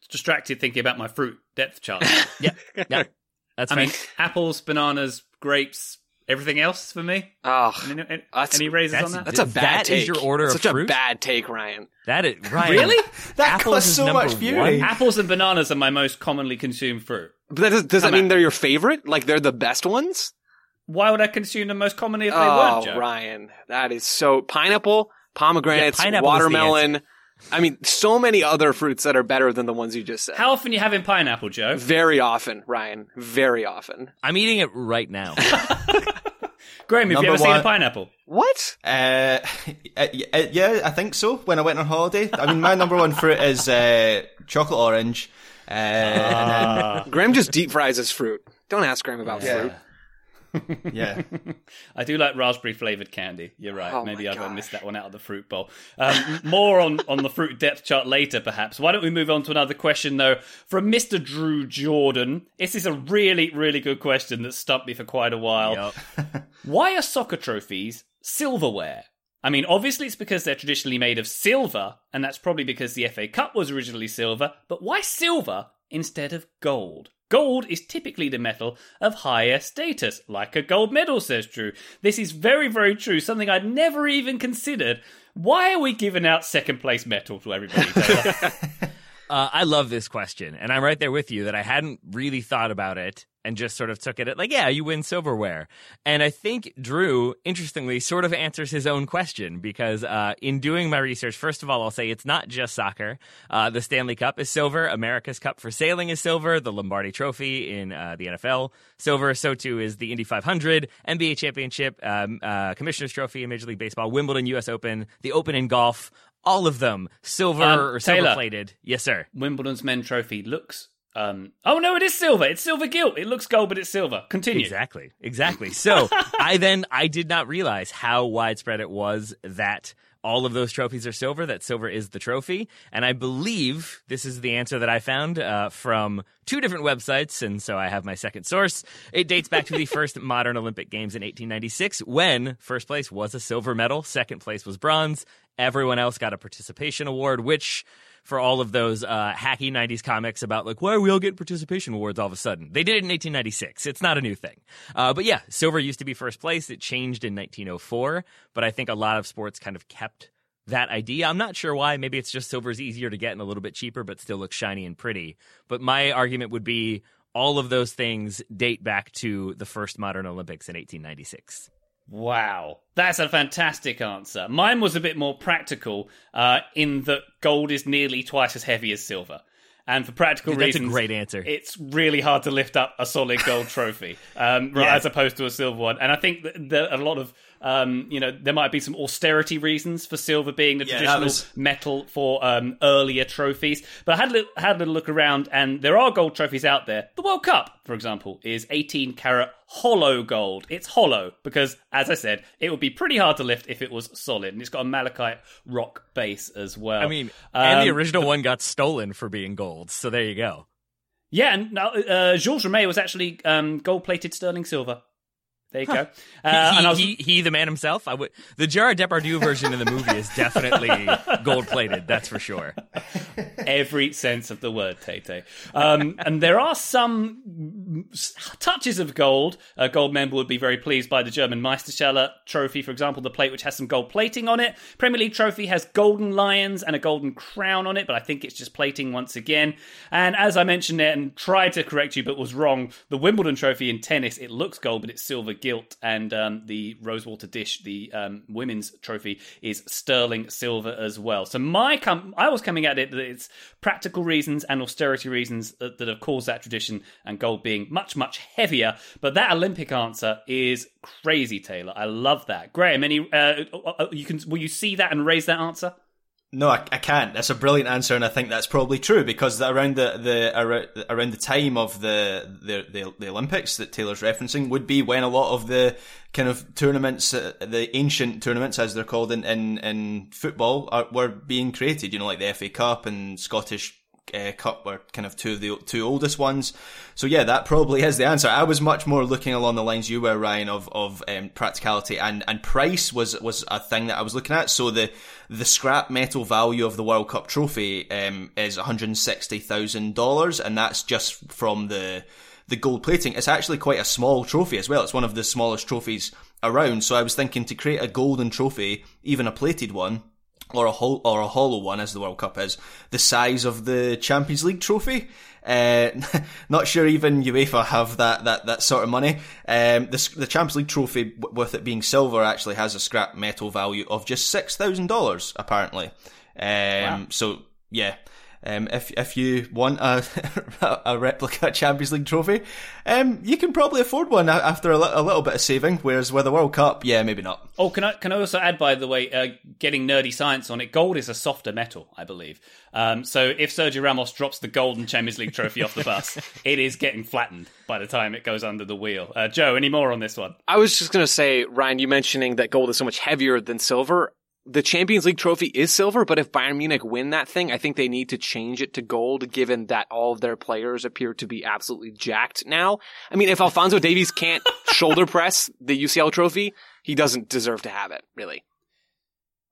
distracted thinking about my fruit depth chart. Yeah, yeah, that's I fine. mean, apples, bananas, grapes, everything else for me. Oh, Any, any, any raises on that? that's a bad That is take. your order of Such a bad take, Ryan. that is right. Really? That Apples caused so much fury. Apples and bananas are my most commonly consumed fruit. But that does, does that mean on. they're your favorite? Like they're the best ones? Why would I consume them most commonly if they oh, weren't, Joe? Ryan, that is so pineapple, pomegranates, Yeah, pineapple is the watermelon. I mean, so many other fruits that are better than the ones you just said. How often you having pineapple, Joe? Very often, Ryan. Very often. I'm eating it right now. Graham, have Number you ever seen a pineapple? What? Uh, uh, yeah, I think so. When I went on holiday, I mean, my number one fruit is uh, chocolate orange. Uh, and Graham just deep fries his fruit. Don't ask Graham about then, fruit. yeah, I do like raspberry flavored candy. You're right. Oh Maybe I've uh, gosh. missed that one out of the fruit bowl. Um, more on, on the fruit depth chart later, perhaps. Why don't we move on to another question, though, from Mr. Drew Jordan? This is a really, really good question that stumped me for quite a while. Yup. Why are soccer trophies silverware? I mean, obviously it's because they're traditionally made of silver, and that's probably because the FA Cup was originally silver, but why silver instead of gold? Gold is typically the metal of higher status, like a gold medal, says Drew. This is very, very true, something I'd never even considered. Why are we giving out second place metal to everybody? Uh, I love this question, and I'm right there with you that I hadn't really thought about it and just sort of took it at like, yeah, you win silverware. And I think Drew, interestingly, sort of answers his own question because uh, in doing my research, first of all, I'll say it's not just soccer. Uh, the Stanley Cup is silver, America's Cup for sailing is silver, the Lombardi Trophy in uh, the NFL silver. So too is the Indy 500, NBA Championship, um, uh, Commissioner's Trophy in Major League Baseball, Wimbledon, U.S. Open, the Open in golf. All of them silver Um, or silver plated. Yes, sir. Wimbledon's men trophy looks Um, oh no, it is silver. It's silver gilt. It looks gold, but it's silver. Continue. Exactly. Exactly. So I then I did not realize how widespread it was that all of those trophies are silver, that silver is the trophy. And I believe this is the answer that I found uh, from two different websites. And so I have my second source. It dates back to the first modern Olympic Games in 1896 when first place was a silver medal, second place was bronze. Everyone else got a participation award, which for all of those uh, hacky 90s comics about like why are we all getting participation awards all of a sudden? They did it in 1896 it's not a new thing. Uh, but yeah silver used to be first place. It changed in 1904 but i think a lot of sports kind of kept that idea. I'm not sure why. Maybe it's just silver's easier to get and a little bit cheaper but still looks shiny and pretty. But my argument would be all of those things date back to the first modern olympics in 1896 Wow, that's a fantastic answer. Mine was a bit more practical, uh, in that gold is nearly twice as heavy as silver. And for practical That's a reasons, great answer. It's really hard to lift up a solid gold trophy, um, Yeah. as opposed to a silver one. And I think that there a lot of, um, you know, there might be some austerity reasons for silver being the Yeah, traditional was- metal for um, earlier trophies. But I had a, little, had a little look around, and there are gold trophies out there. The World Cup, for example, is 18 karat hollow gold. It's hollow because, as I said, it would be pretty hard to lift if it was solid, and it's got a malachite rock base as well. i mean and the Um, original one got stolen for being gold so there you go Yeah, and now, uh, Georges Rimet was actually um, gold-plated sterling silver. There you go. Uh, he, and was, he, he, the man himself. I would. The Gerard Depardieu version in the movie is definitely gold plated. That's for sure. every sense of the word, Tay Um, and there are some touches of gold. A gold member would be very pleased by the German Meisterschale trophy, for example, the plate which has some gold plating on it. Premier League trophy has golden lions and a golden crown on it, but I think it's just plating once again. And as I mentioned it and tried to correct you, but was wrong, the Wimbledon trophy in tennis, it looks gold, but it's silver gilt. And um, the Rosewater dish, the um, women's trophy, is sterling silver as well. So my com- I was coming at it that it's practical reasons and austerity reasons that, that have caused that tradition, and gold being much much heavier. But that Olympic answer is crazy, Taylor. I love that. Graham, any uh, uh, you can will you see that and raise that answer? No, I, I can't. That's a brilliant answer, and I think that's probably true because around the the around, the time of the, the the the Olympics that Taylor's referencing would be when a lot of the kind of tournaments, uh, the ancient tournaments as they're called in in, in football, are, were being created. You know, like the FA Cup and Scottish uh, Cup were kind of two of the two oldest ones. So yeah, that probably is the answer. I was much more looking along the lines you were, Ryan, of of um, practicality and and price was was a thing that I was looking at. So the the scrap metal value of the World Cup trophy um, is one hundred sixty thousand dollars, and that's just from the the gold plating. It's actually quite a small trophy as well. It's one of the smallest trophies around. So I was thinking to create a golden trophy, even a plated one or a hol- or a hollow one, as the World Cup is, the size of the Champions League trophy. Uh, not sure even UEFA have that, that, that sort of money. Um, the, the Champions League trophy, w- with it being silver, actually has a scrap metal value of just six thousand dollars, apparently. Um, So yeah. Um, if if you want a a replica Champions League trophy, um, you can probably afford one after a, li- a little bit of saving. Whereas with the World Cup, yeah, maybe not. Oh, can I can I also add, by the way, uh, getting nerdy science on it? Gold is a softer metal, I believe. Um, so if Sergio Ramos drops the golden Champions League trophy off the bus, it is getting flattened by the time it goes under the wheel. Uh, Joe, any more on this one? I was just going to say, Ryan, you mentioning that gold is so much heavier than silver. The Champions League trophy is silver, but if Bayern Munich win that thing, I think they need to change it to gold, given that all of their players appear to be absolutely jacked now. I mean, if Alphonso Davies can't shoulder press the UCL trophy, he doesn't deserve to have it, really.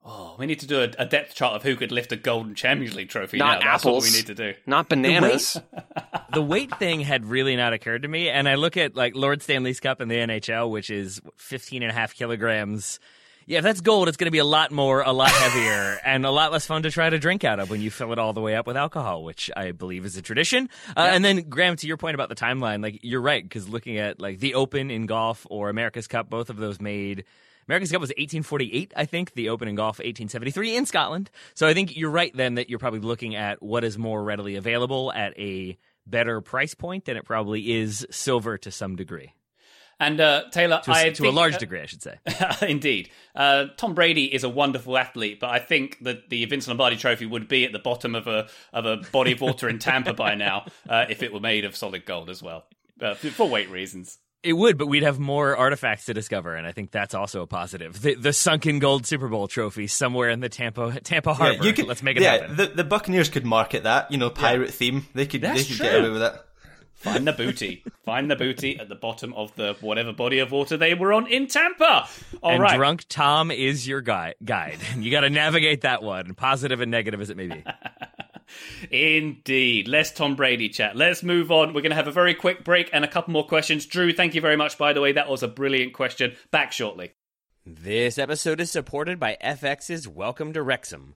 Oh, we need to do a, a depth chart of who could lift a golden Champions League trophy. Not now. That's what apples. we need to do. Not bananas. the weight thing had really not occurred to me. And I look at like Lord Stanley's Cup in the NHL, which is 15 and a half kilograms. Yeah, if that's gold, it's going to be a lot more, a lot heavier, and a lot less fun to try to drink out of when you fill it all the way up with alcohol, which I believe is a tradition. Uh, And then, Graham, to your point about the timeline, like you're right, because looking at like the Open in golf or America's Cup, both of those made. America's Cup was 1848, I think. The Open in golf 1873 in Scotland. So I think you're right then that you're probably looking at what is more readily available at a better price point than it probably is silver to some degree. And uh, Taylor, to, a, I to think, a large uh, degree, I should say. Indeed. Uh, Tom Brady is a wonderful athlete, but I think that the Vince Lombardi trophy would be at the bottom of a of a body of water in Tampa by now uh, if it were made of solid gold as well, uh, for weight reasons. It would, but we'd have more artifacts to discover, and I think that's also a positive. The, the sunken gold Super Bowl trophy somewhere in the Tampa Tampa Harbor. you could, Let's make it yeah, happen. The, the Buccaneers could market that, you know, pirate theme. They could That's they could true. get away with it. Find the booty. Find the booty at the bottom of the whatever body of water they were on in Tampa. All right. and drunk Tom is your guide. Guide. You got to navigate that one, positive and negative as it may be. Indeed. Less Tom Brady chat. Let's move on. We're going to have a very quick break and a couple more questions. Drew, thank you very much, by the way. That was a brilliant question. Back shortly. This episode is supported by FX's Welcome to Wrexham.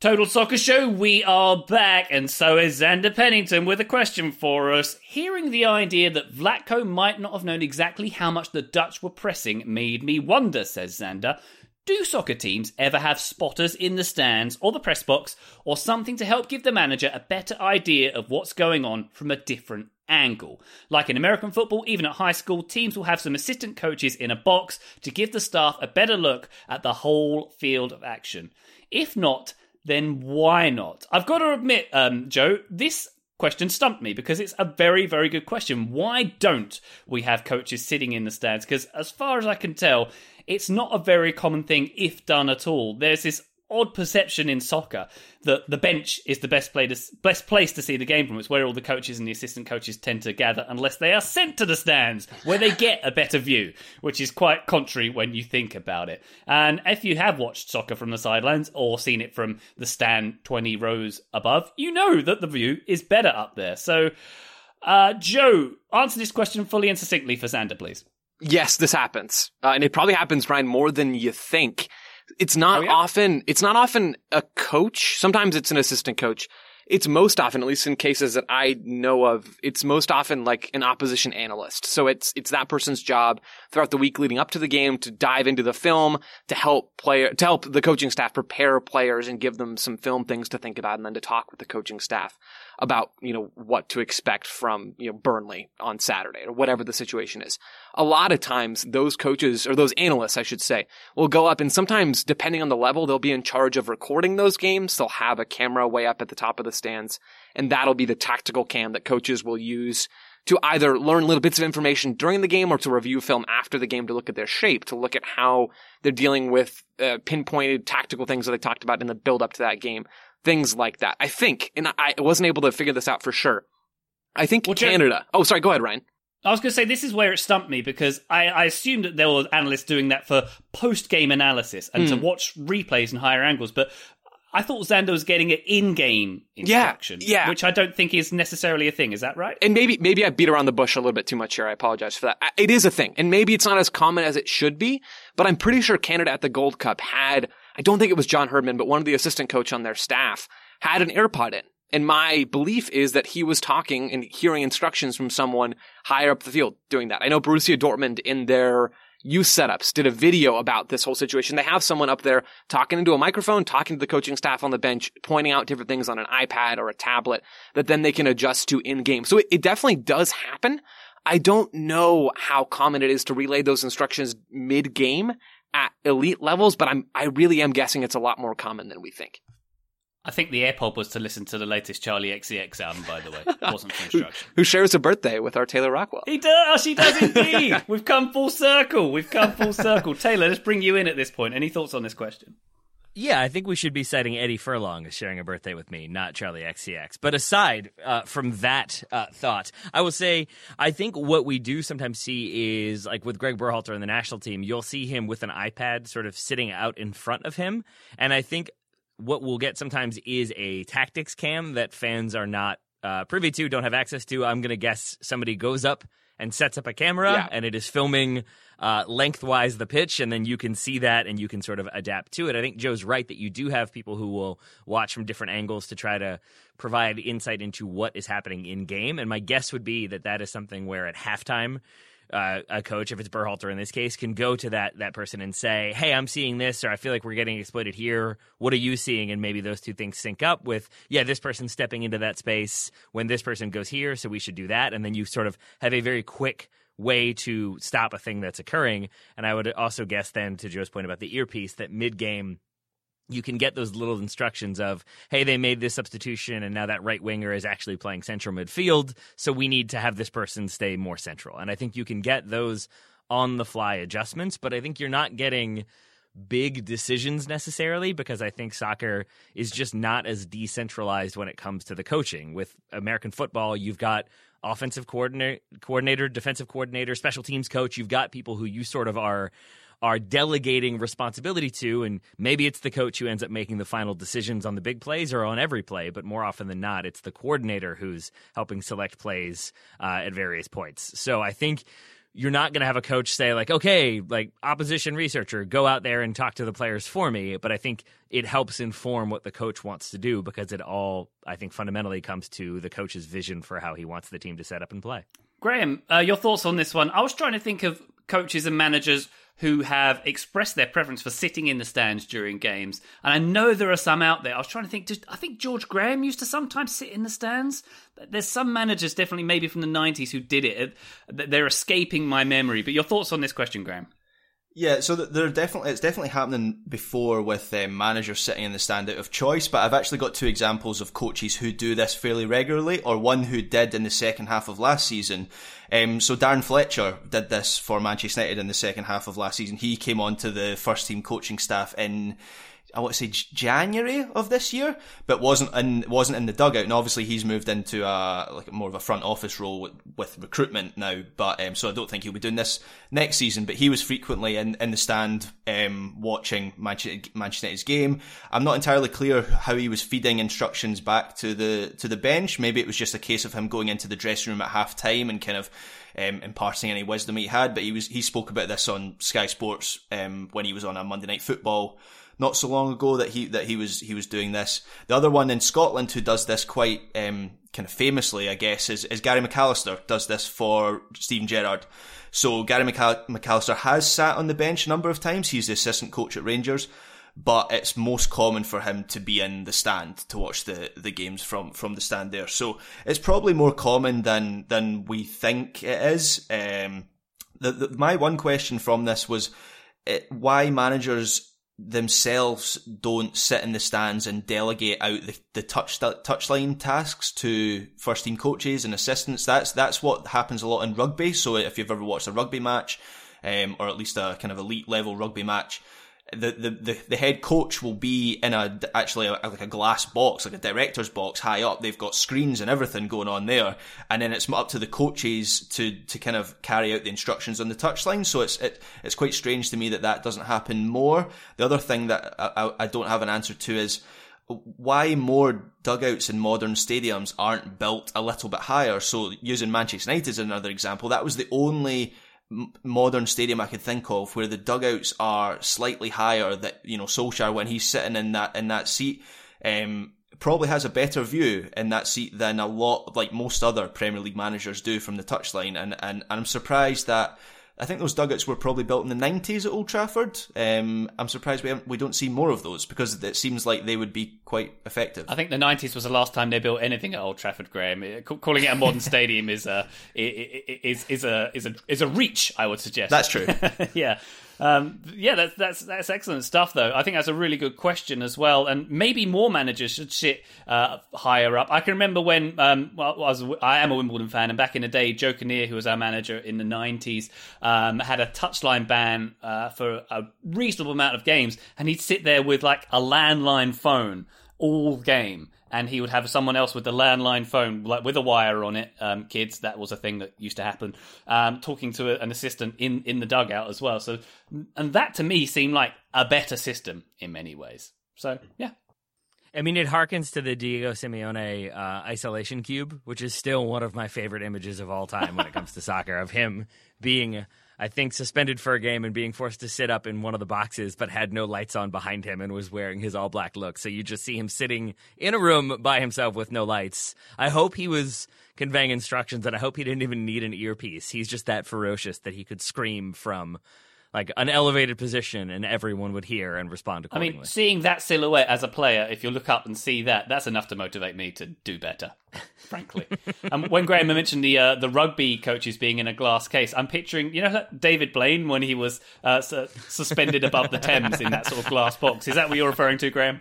Total Soccer Show, we are back, and so is Xander Pennington with a question for us. Hearing the idea that Vlatko might not have known exactly how much the Dutch were pressing made me wonder, says Xander. Do soccer teams ever have spotters in the stands or the press box, or something to help give the manager a better idea of what's going on from a different angle? Like in American football, even at high school, teams will have some assistant coaches in a box to give the staff a better look at the whole field of action. If not, then why not? I've got to admit, um, Joe, this question stumped me because it's a very, very good question. Why don't we have coaches sitting in the stands? Because as far as I can tell, it's not a very common thing if done at all. There's this odd perception in soccer that the bench is the best place to, best place to see the game from. It's where all the coaches and the assistant coaches tend to gather unless they are sent to the stands where they get a better view, which is quite contrary when you think about it. And if you have watched soccer from the sidelines or seen it from the stand 20 rows above, you know that the view is better up there. So, uh, Joe, answer this question fully and succinctly for Xander, please. Yes, this happens, uh, and it probably happens, Ryan, more than you think. It's not Oh, yeah? often. It's not often a coach. Sometimes it's an assistant coach. It's most often, at least in cases that I know of, it's most often like an opposition analyst. So it's it's that person's job throughout the week leading up to the game to dive into the film to help player to help the coaching staff prepare players and give them some film things to think about, and then to talk with the coaching staff about you know what to expect from you know Burnley on Saturday or whatever the situation is. A lot of times those coaches or those analysts I should say will go up and sometimes depending on the level they'll be in charge of recording those games. They'll have a camera way up at the top of the stands and that'll be the tactical cam that coaches will use to either learn little bits of information during the game or to review film after the game to look at their shape, to look at how they're dealing with uh, pinpointed tactical things that they talked about in the build up to that game things like that. I think, and I wasn't able to figure this out for sure. I think Well, Canada. Oh, sorry. Go ahead, Ryan. I was going to say this is where it stumped me because I, I assumed that there were analysts doing that for post game analysis and Hmm. to watch replays and higher angles, but I thought Xander was getting it in game instruction, yeah. which I don't think is necessarily a thing. Is that right? And maybe maybe I beat around the bush a little bit too much here. I apologize for that. It is a thing, and maybe it's not as common as it should be. But I'm pretty sure Canada at the Gold Cup had. I don't think it was John Herdman, but one of the assistant coach on their staff had an AirPod in. And my belief is that he was talking and hearing instructions from someone higher up the field doing that. I know Borussia Dortmund in their youth setups did a video about this whole situation. They have someone up there talking into a microphone, talking to the coaching staff on the bench, pointing out different things on an iPad or a tablet that then they can adjust to in game. So it, it definitely does happen. I don't know how common it is to relay those instructions mid game at elite levels, but I'm, I really am guessing it's a lot more common than we think. I think the AirPod was to listen to the latest Charli XCX album, by the way. It wasn't for instruction. Who shares a birthday with our Taylor Rockwell? He does. Oh, she does indeed. We've come full circle. We've come full circle. Taylor, let's bring you in at this point. Any thoughts on this question? Yeah, I think we should be citing Eddie Furlong as sharing a birthday with me, not Charli XCX. But aside uh, from that uh, thought, I will say I think what we do sometimes see is like with Greg Berhalter and the national team, you'll see him with an iPad sort of sitting out in front of him, and I think what we'll get sometimes is a tactics cam that fans are not uh, privy to, don't have access to. I'm going to guess somebody goes up and sets up a camera Yeah. and it is filming uh, lengthwise the pitch, and then you can see that and you can sort of adapt to it. I think Joe's right that you do have people who will watch from different angles to try to provide insight into what is happening in game. And my guess would be that that is something where at halftime, uh, a coach, if it's Berhalter in this case, can go to that that person and say, "Hey, I'm seeing this, or I feel like we're getting exploited here. What are you seeing?" And maybe those two things sync up with, "Yeah, this person's stepping into that space when this person goes here, so we should do that." And then you sort of have a very quick way to stop a thing that's occurring. And I would also guess then to Joe's point about the earpiece that mid game you can get those little instructions of, hey, they made this substitution and now that right winger is actually playing central midfield. So we need to have this person stay more central. And I think you can get those on the fly adjustments, but I think you're not getting big decisions necessarily because I think soccer is just not as decentralized when it comes to the coaching. With American football, you've got offensive coordinator, coordinator, defensive coordinator, special teams coach. You've got people who you sort of are are delegating responsibility to, and maybe it's the coach who ends up making the final decisions on the big plays or on every play, but more often than not, it's the coordinator who's helping select plays uh, at various points. So I think you're not going to have a coach say like okay like opposition researcher go out there and talk to the players for me but i think it helps inform what the coach wants to do because it all i think fundamentally comes to the coach's vision for how he wants the team to set up and play Graham, uh, your thoughts on this one? I was trying to think of coaches and managers who have expressed their preference for sitting in the stands during games, and I know there are some out there. I was trying to think. I think George Graham used to sometimes sit in the stands. There's some managers, definitely maybe from the '90s, who did it. They're escaping my memory. But your thoughts on this question, Graham? Yeah, so th- there definitely it's definitely happening before with um, managers sitting in the stand out of choice. But I've actually got two examples of coaches who do this fairly regularly, or one who did in the second half of last season. Um, so Darren Fletcher did this for Manchester United in the second half of last season. He came onto the first team coaching staff in I want to say January of this year, but wasn't in wasn't in the dugout. And obviously, he's moved into a like more of a front office role with, with recruitment now. But um, so I don't think he'll be doing this next season. But he was frequently in, in the stand um, watching Manchester, Manchester United's game. I'm not entirely clear how he was feeding instructions back to the to the bench. Maybe it was just a case of him going into the dressing room at half time and kind of um, imparting any wisdom he had. But he was he spoke about this on Sky Sports um, when he was on a Monday Night Football not so long ago that he that he was he was doing this. The other one in Scotland who does this quite um, kind of famously, I guess, is, is Gary McAllister. Does this for Steven Gerrard. So Gary McAll- McAllister has sat on the bench a number of times. He's the assistant coach at Rangers, but it's most common for him to be in the stand to watch the, the games from, from the stand there. So it's probably more common than than we think it is. Um, the, the, my one question from this was it, why managers themselves don't sit in the stands and delegate out the, the touch touchline tasks to first team coaches and assistants. That's that's what happens a lot in rugby. So if you've ever watched a rugby match, um, or at least a kind of elite level rugby match, the, the, the, the head coach will be in a actually a, like a glass box, like a director's box high up. They've got screens and everything going on there, and then it's up to the coaches to to kind of carry out the instructions on the touchline. So it's it, it's quite strange to me that that doesn't happen more. The other thing that I, I, I don't have an answer to is why more dugouts in modern stadiums aren't built a little bit higher. So using Manchester United as another example, that was the only modern stadium I could think of where the dugouts are slightly higher. That you know Solskjaer when he's sitting in that in that seat, um, probably has a better view in that seat than a lot like most other Premier League managers do from the touchline. And and, and I'm surprised that. I think those dugouts were probably built in the 90s at Old Trafford. Um, I'm surprised we we don't see more of those because it seems like they would be quite effective. I think the 90s was the last time they built anything at Old Trafford, Graham. Uh, Calling it a modern stadium is a is is is a is a is a reach. I would suggest. That's true. yeah. Um, yeah, that's that's that's excellent stuff, though. I think that's a really good question as well, and maybe more managers should sit uh, higher up. I can remember when um, well, I was I am a Wimbledon fan, and back in the day, Joe Kinnear, who was our manager in the '90s, um, had a touchline ban uh, for a reasonable amount of games, and he'd sit there with like a landline phone all game and he would have someone else with the landline phone, like with a wire on it. Um, kids, that was a thing that used to happen. Um, talking to a, an assistant in in the dugout as well. So, and that to me seemed like a better system in many ways. So, yeah. I mean, it harkens to the Diego Simeone uh, isolation cube, which is still one of my favorite images of all time when it comes to soccer. Of him being I think, suspended for a game and being forced to sit up in one of the boxes, but had no lights on behind him and was wearing his all black look. So you just see him sitting in a room by himself with no lights. I hope he was conveying instructions and I hope he didn't even need an earpiece. He's just that ferocious that he could scream from like an elevated position and everyone would hear and respond accordingly. I mean, seeing that silhouette as a player, if you look up and see that, that's enough to motivate me to do better, frankly. um, when Graham mentioned the uh, the rugby coaches being in a glass case, I'm picturing, you know, David Blaine when he was uh, su- suspended above the Thames in that sort of glass box. Is that what you're referring to, Graham?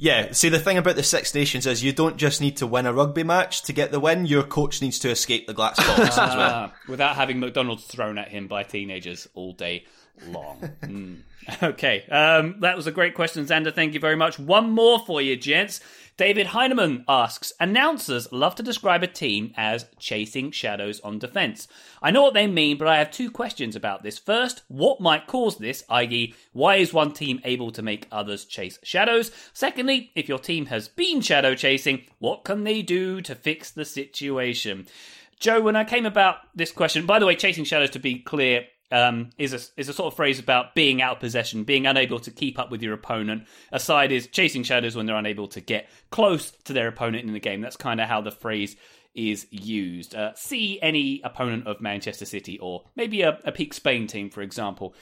Yeah, see, the thing about the Six Nations is you don't just need to win a rugby match to get the win, your coach needs to escape the glass box as well. Ah, without having McDonald's thrown at him by teenagers all day long. Mm. Okay, um, that was a great question, Xander. Thank you very much. One more for you, gents. David Heineman asks Announcers love to describe a team as chasing shadows on defense. I know what they mean, but I have two questions about this. First, what might cause this, i.e., why is one team able to make others chase shadows? Secondly, if your team has been shadow chasing, what can they do to fix the situation? Joe, when I came about this question, by the way, chasing shadows, to be clear, um, is a is a sort of phrase about being out of possession, being unable to keep up with your opponent. Aside is chasing shadows when they're unable to get close to their opponent in the game. That's kind of how the phrase is used. Uh, see any opponent of Manchester City or maybe a, a peak Spain team, for example.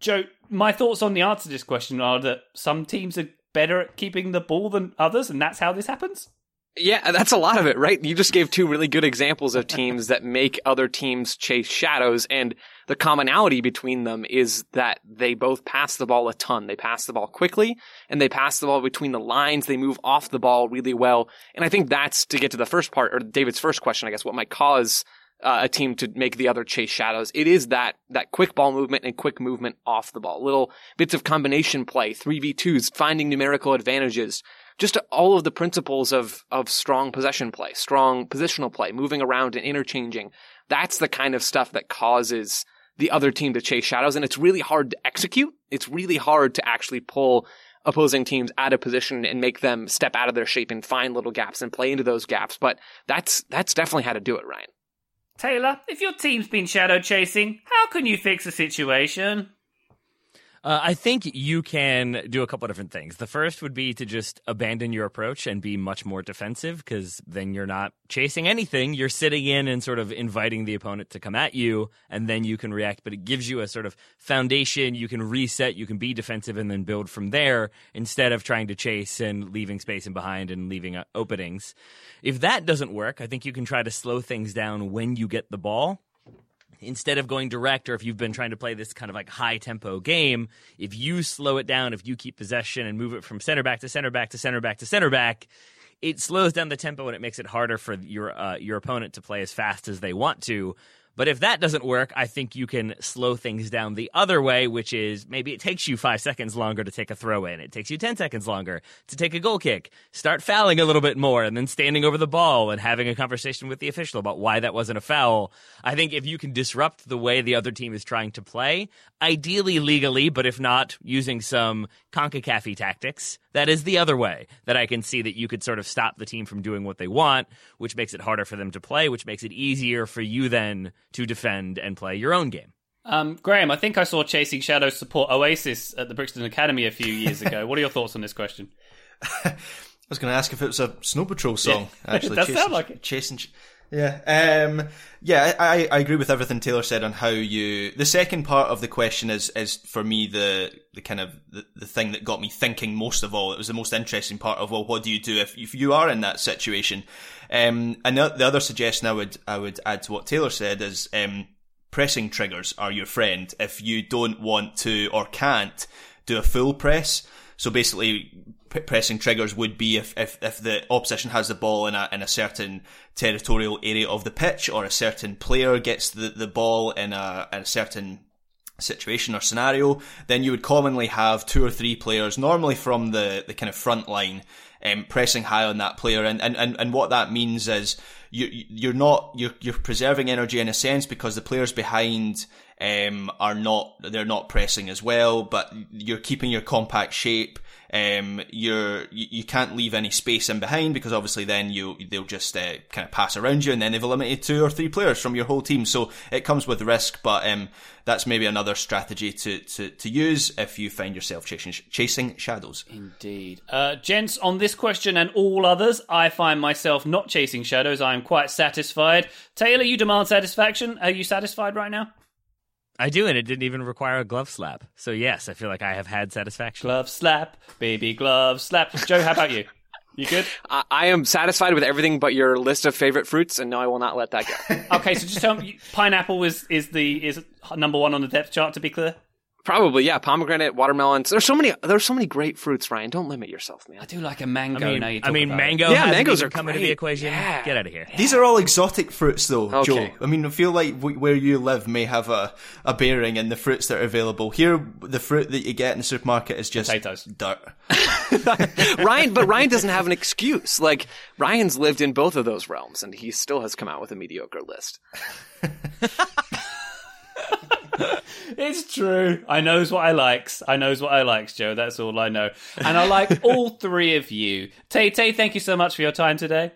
Joe, my thoughts on the answer to this question are that some teams are better at keeping the ball than others, and that's how this happens. Yeah, that's a lot of it, right? You just gave two really good examples of teams that make other teams chase shadows, and the commonality between them is that they both pass the ball a ton. They pass the ball quickly, and they pass the ball between the lines. They move off the ball really well, and I think that's to get to the first part, or David's first question, I guess, what might cause uh, a team to make the other chase shadows. It is that that quick ball movement and quick movement off the ball. Little bits of combination play, three v twos, finding numerical advantages, just all of the principles of of strong possession play, strong positional play, moving around and interchanging. That's the kind of stuff that causes the other team to chase shadows, and it's really hard to execute. It's really hard to actually pull opposing teams out of position and make them step out of their shape and find little gaps and play into those gaps. But that's that's definitely how to do it, Ryan. Taylor, if your team's been shadow chasing, how can you fix the situation? Uh, I think you can do a couple different things. The first would be to just abandon your approach and be much more defensive because then you're not chasing anything. You're sitting in and sort of inviting the opponent to come at you, and then you can react. But it gives you a sort of foundation. You can reset, you can be defensive, and then build from there instead of trying to chase and leaving space in behind and leaving uh, openings. If that doesn't work, I think you can try to slow things down when you get the ball instead of going direct or if you've been trying to play this kind of like high tempo game, if you slow it down, if you keep possession and move it from center back to center back to center back to center back, it slows down the tempo and it makes it harder for your uh, your opponent to play as fast as they want to. But if that doesn't work, I think you can slow things down the other way, which is maybe it takes you five seconds longer to take a throw in. It takes you 10 seconds longer to take a goal kick. Start fouling a little bit more and then standing over the ball and having a conversation with the official about why that wasn't a foul. I think if you can disrupt the way the other team is trying to play, ideally legally, but if not, using some CONCACAF tactics, that is the other way that I can see that you could sort of stop the team from doing what they want, which makes it harder for them to play, which makes it easier for you then to defend and play your own game. Um, Graham, I think I saw Chasing Shadows support Oasis at the Brixton Academy a few years ago. what are your thoughts on this question? I was going to ask if it was a Snow Patrol song. Yeah. Actually, it does chasing, sound like it. Chasing, yeah, um, yeah, I, I agree with everything Taylor said on how you. The second part of the question is is for me the the kind of the, the thing that got me thinking most of all. It was the most interesting part of well, what do you do if if you are in that situation? Um, and the, the other suggestion I would I would add to what Taylor said is um, pressing triggers are your friend if you don't want to or can't do a full press. So basically, pressing triggers would be if, if, if the opposition has the ball in a, in a certain territorial area of the pitch or a certain player gets the, the ball in a, in a certain situation or scenario, then you would commonly have two or three players, normally from the, the kind of front line, um, pressing high on that player. And, and, and, and what that means is you, you're not, you're, you're preserving energy in a sense because the players behind, um, are not, they're not pressing as well, but you're keeping your compact shape. Um, you're, you, you can't leave any space in behind because obviously then you, they'll just, uh, kind of pass around you and then they've eliminated two or three players from your whole team. So it comes with risk, but, um, that's maybe another strategy to, to, to use if you find yourself chasing, chasing shadows. Indeed. Uh, gents, on this question and all others, I find myself not chasing shadows. I am quite satisfied. Taylor, you demand satisfaction. Are you satisfied right now? I do, and it didn't even require a glove slap. So yes, I feel like I have had satisfaction. Glove slap, baby glove slap. Joe, how about you? You good? I, I am satisfied with everything but your list of favorite fruits, and no, I will not let that go. Okay, so just tell me, pineapple is is the is number one on the depth chart. To be clear, Probably, yeah. Pomegranate, watermelons. There's so many. There's so many great fruits, Ryan. Don't limit yourself, man. I do like a mango. I mean, now you I mean, about it. mango. Yeah, hasn't mangoes even are coming into the equation. Yeah. Get out of here. These are all exotic fruits, though, Okay. Joe. I mean, I feel like where you live may have a, a bearing in the fruits that are available. Here, the fruit that you get in the supermarket is just Potatoes. dirt. Ryan, but Ryan doesn't have an excuse. Like Ryan's lived in both of those realms, and he still has come out with a mediocre list. It's true. I knows what I likes. I knows what I likes, Joe. That's all I know. And I like all three of you. Tay Tay, thank you so much for your time today.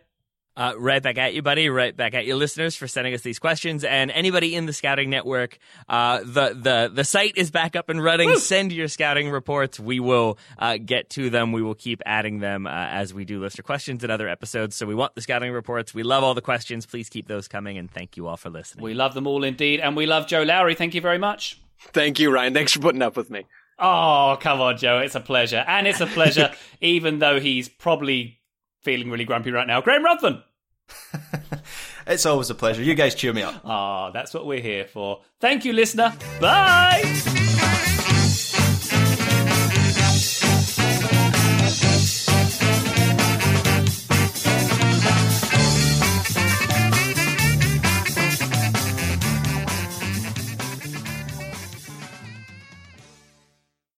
Uh, right back at you, buddy. Right back at you, listeners, for sending us these questions. And anybody in the scouting network, uh, the the the site is back up and running. Send your scouting reports. We will uh, get to them. We will keep adding them uh, as we do listener questions in other episodes. So we want the scouting reports. We love all the questions. Please keep those coming. And thank you all for listening. We love them all indeed. And we love Joe Lowery. Thank you very much. Thank you, Ryan. Thanks for putting up with me. Oh, come on, Joe. It's a pleasure. And it's a pleasure, even though he's probably feeling really grumpy right now. Graham Ruthven. It's always a pleasure. You guys cheer me up. Ah, that's what we're here for. Thank you, listener. Bye.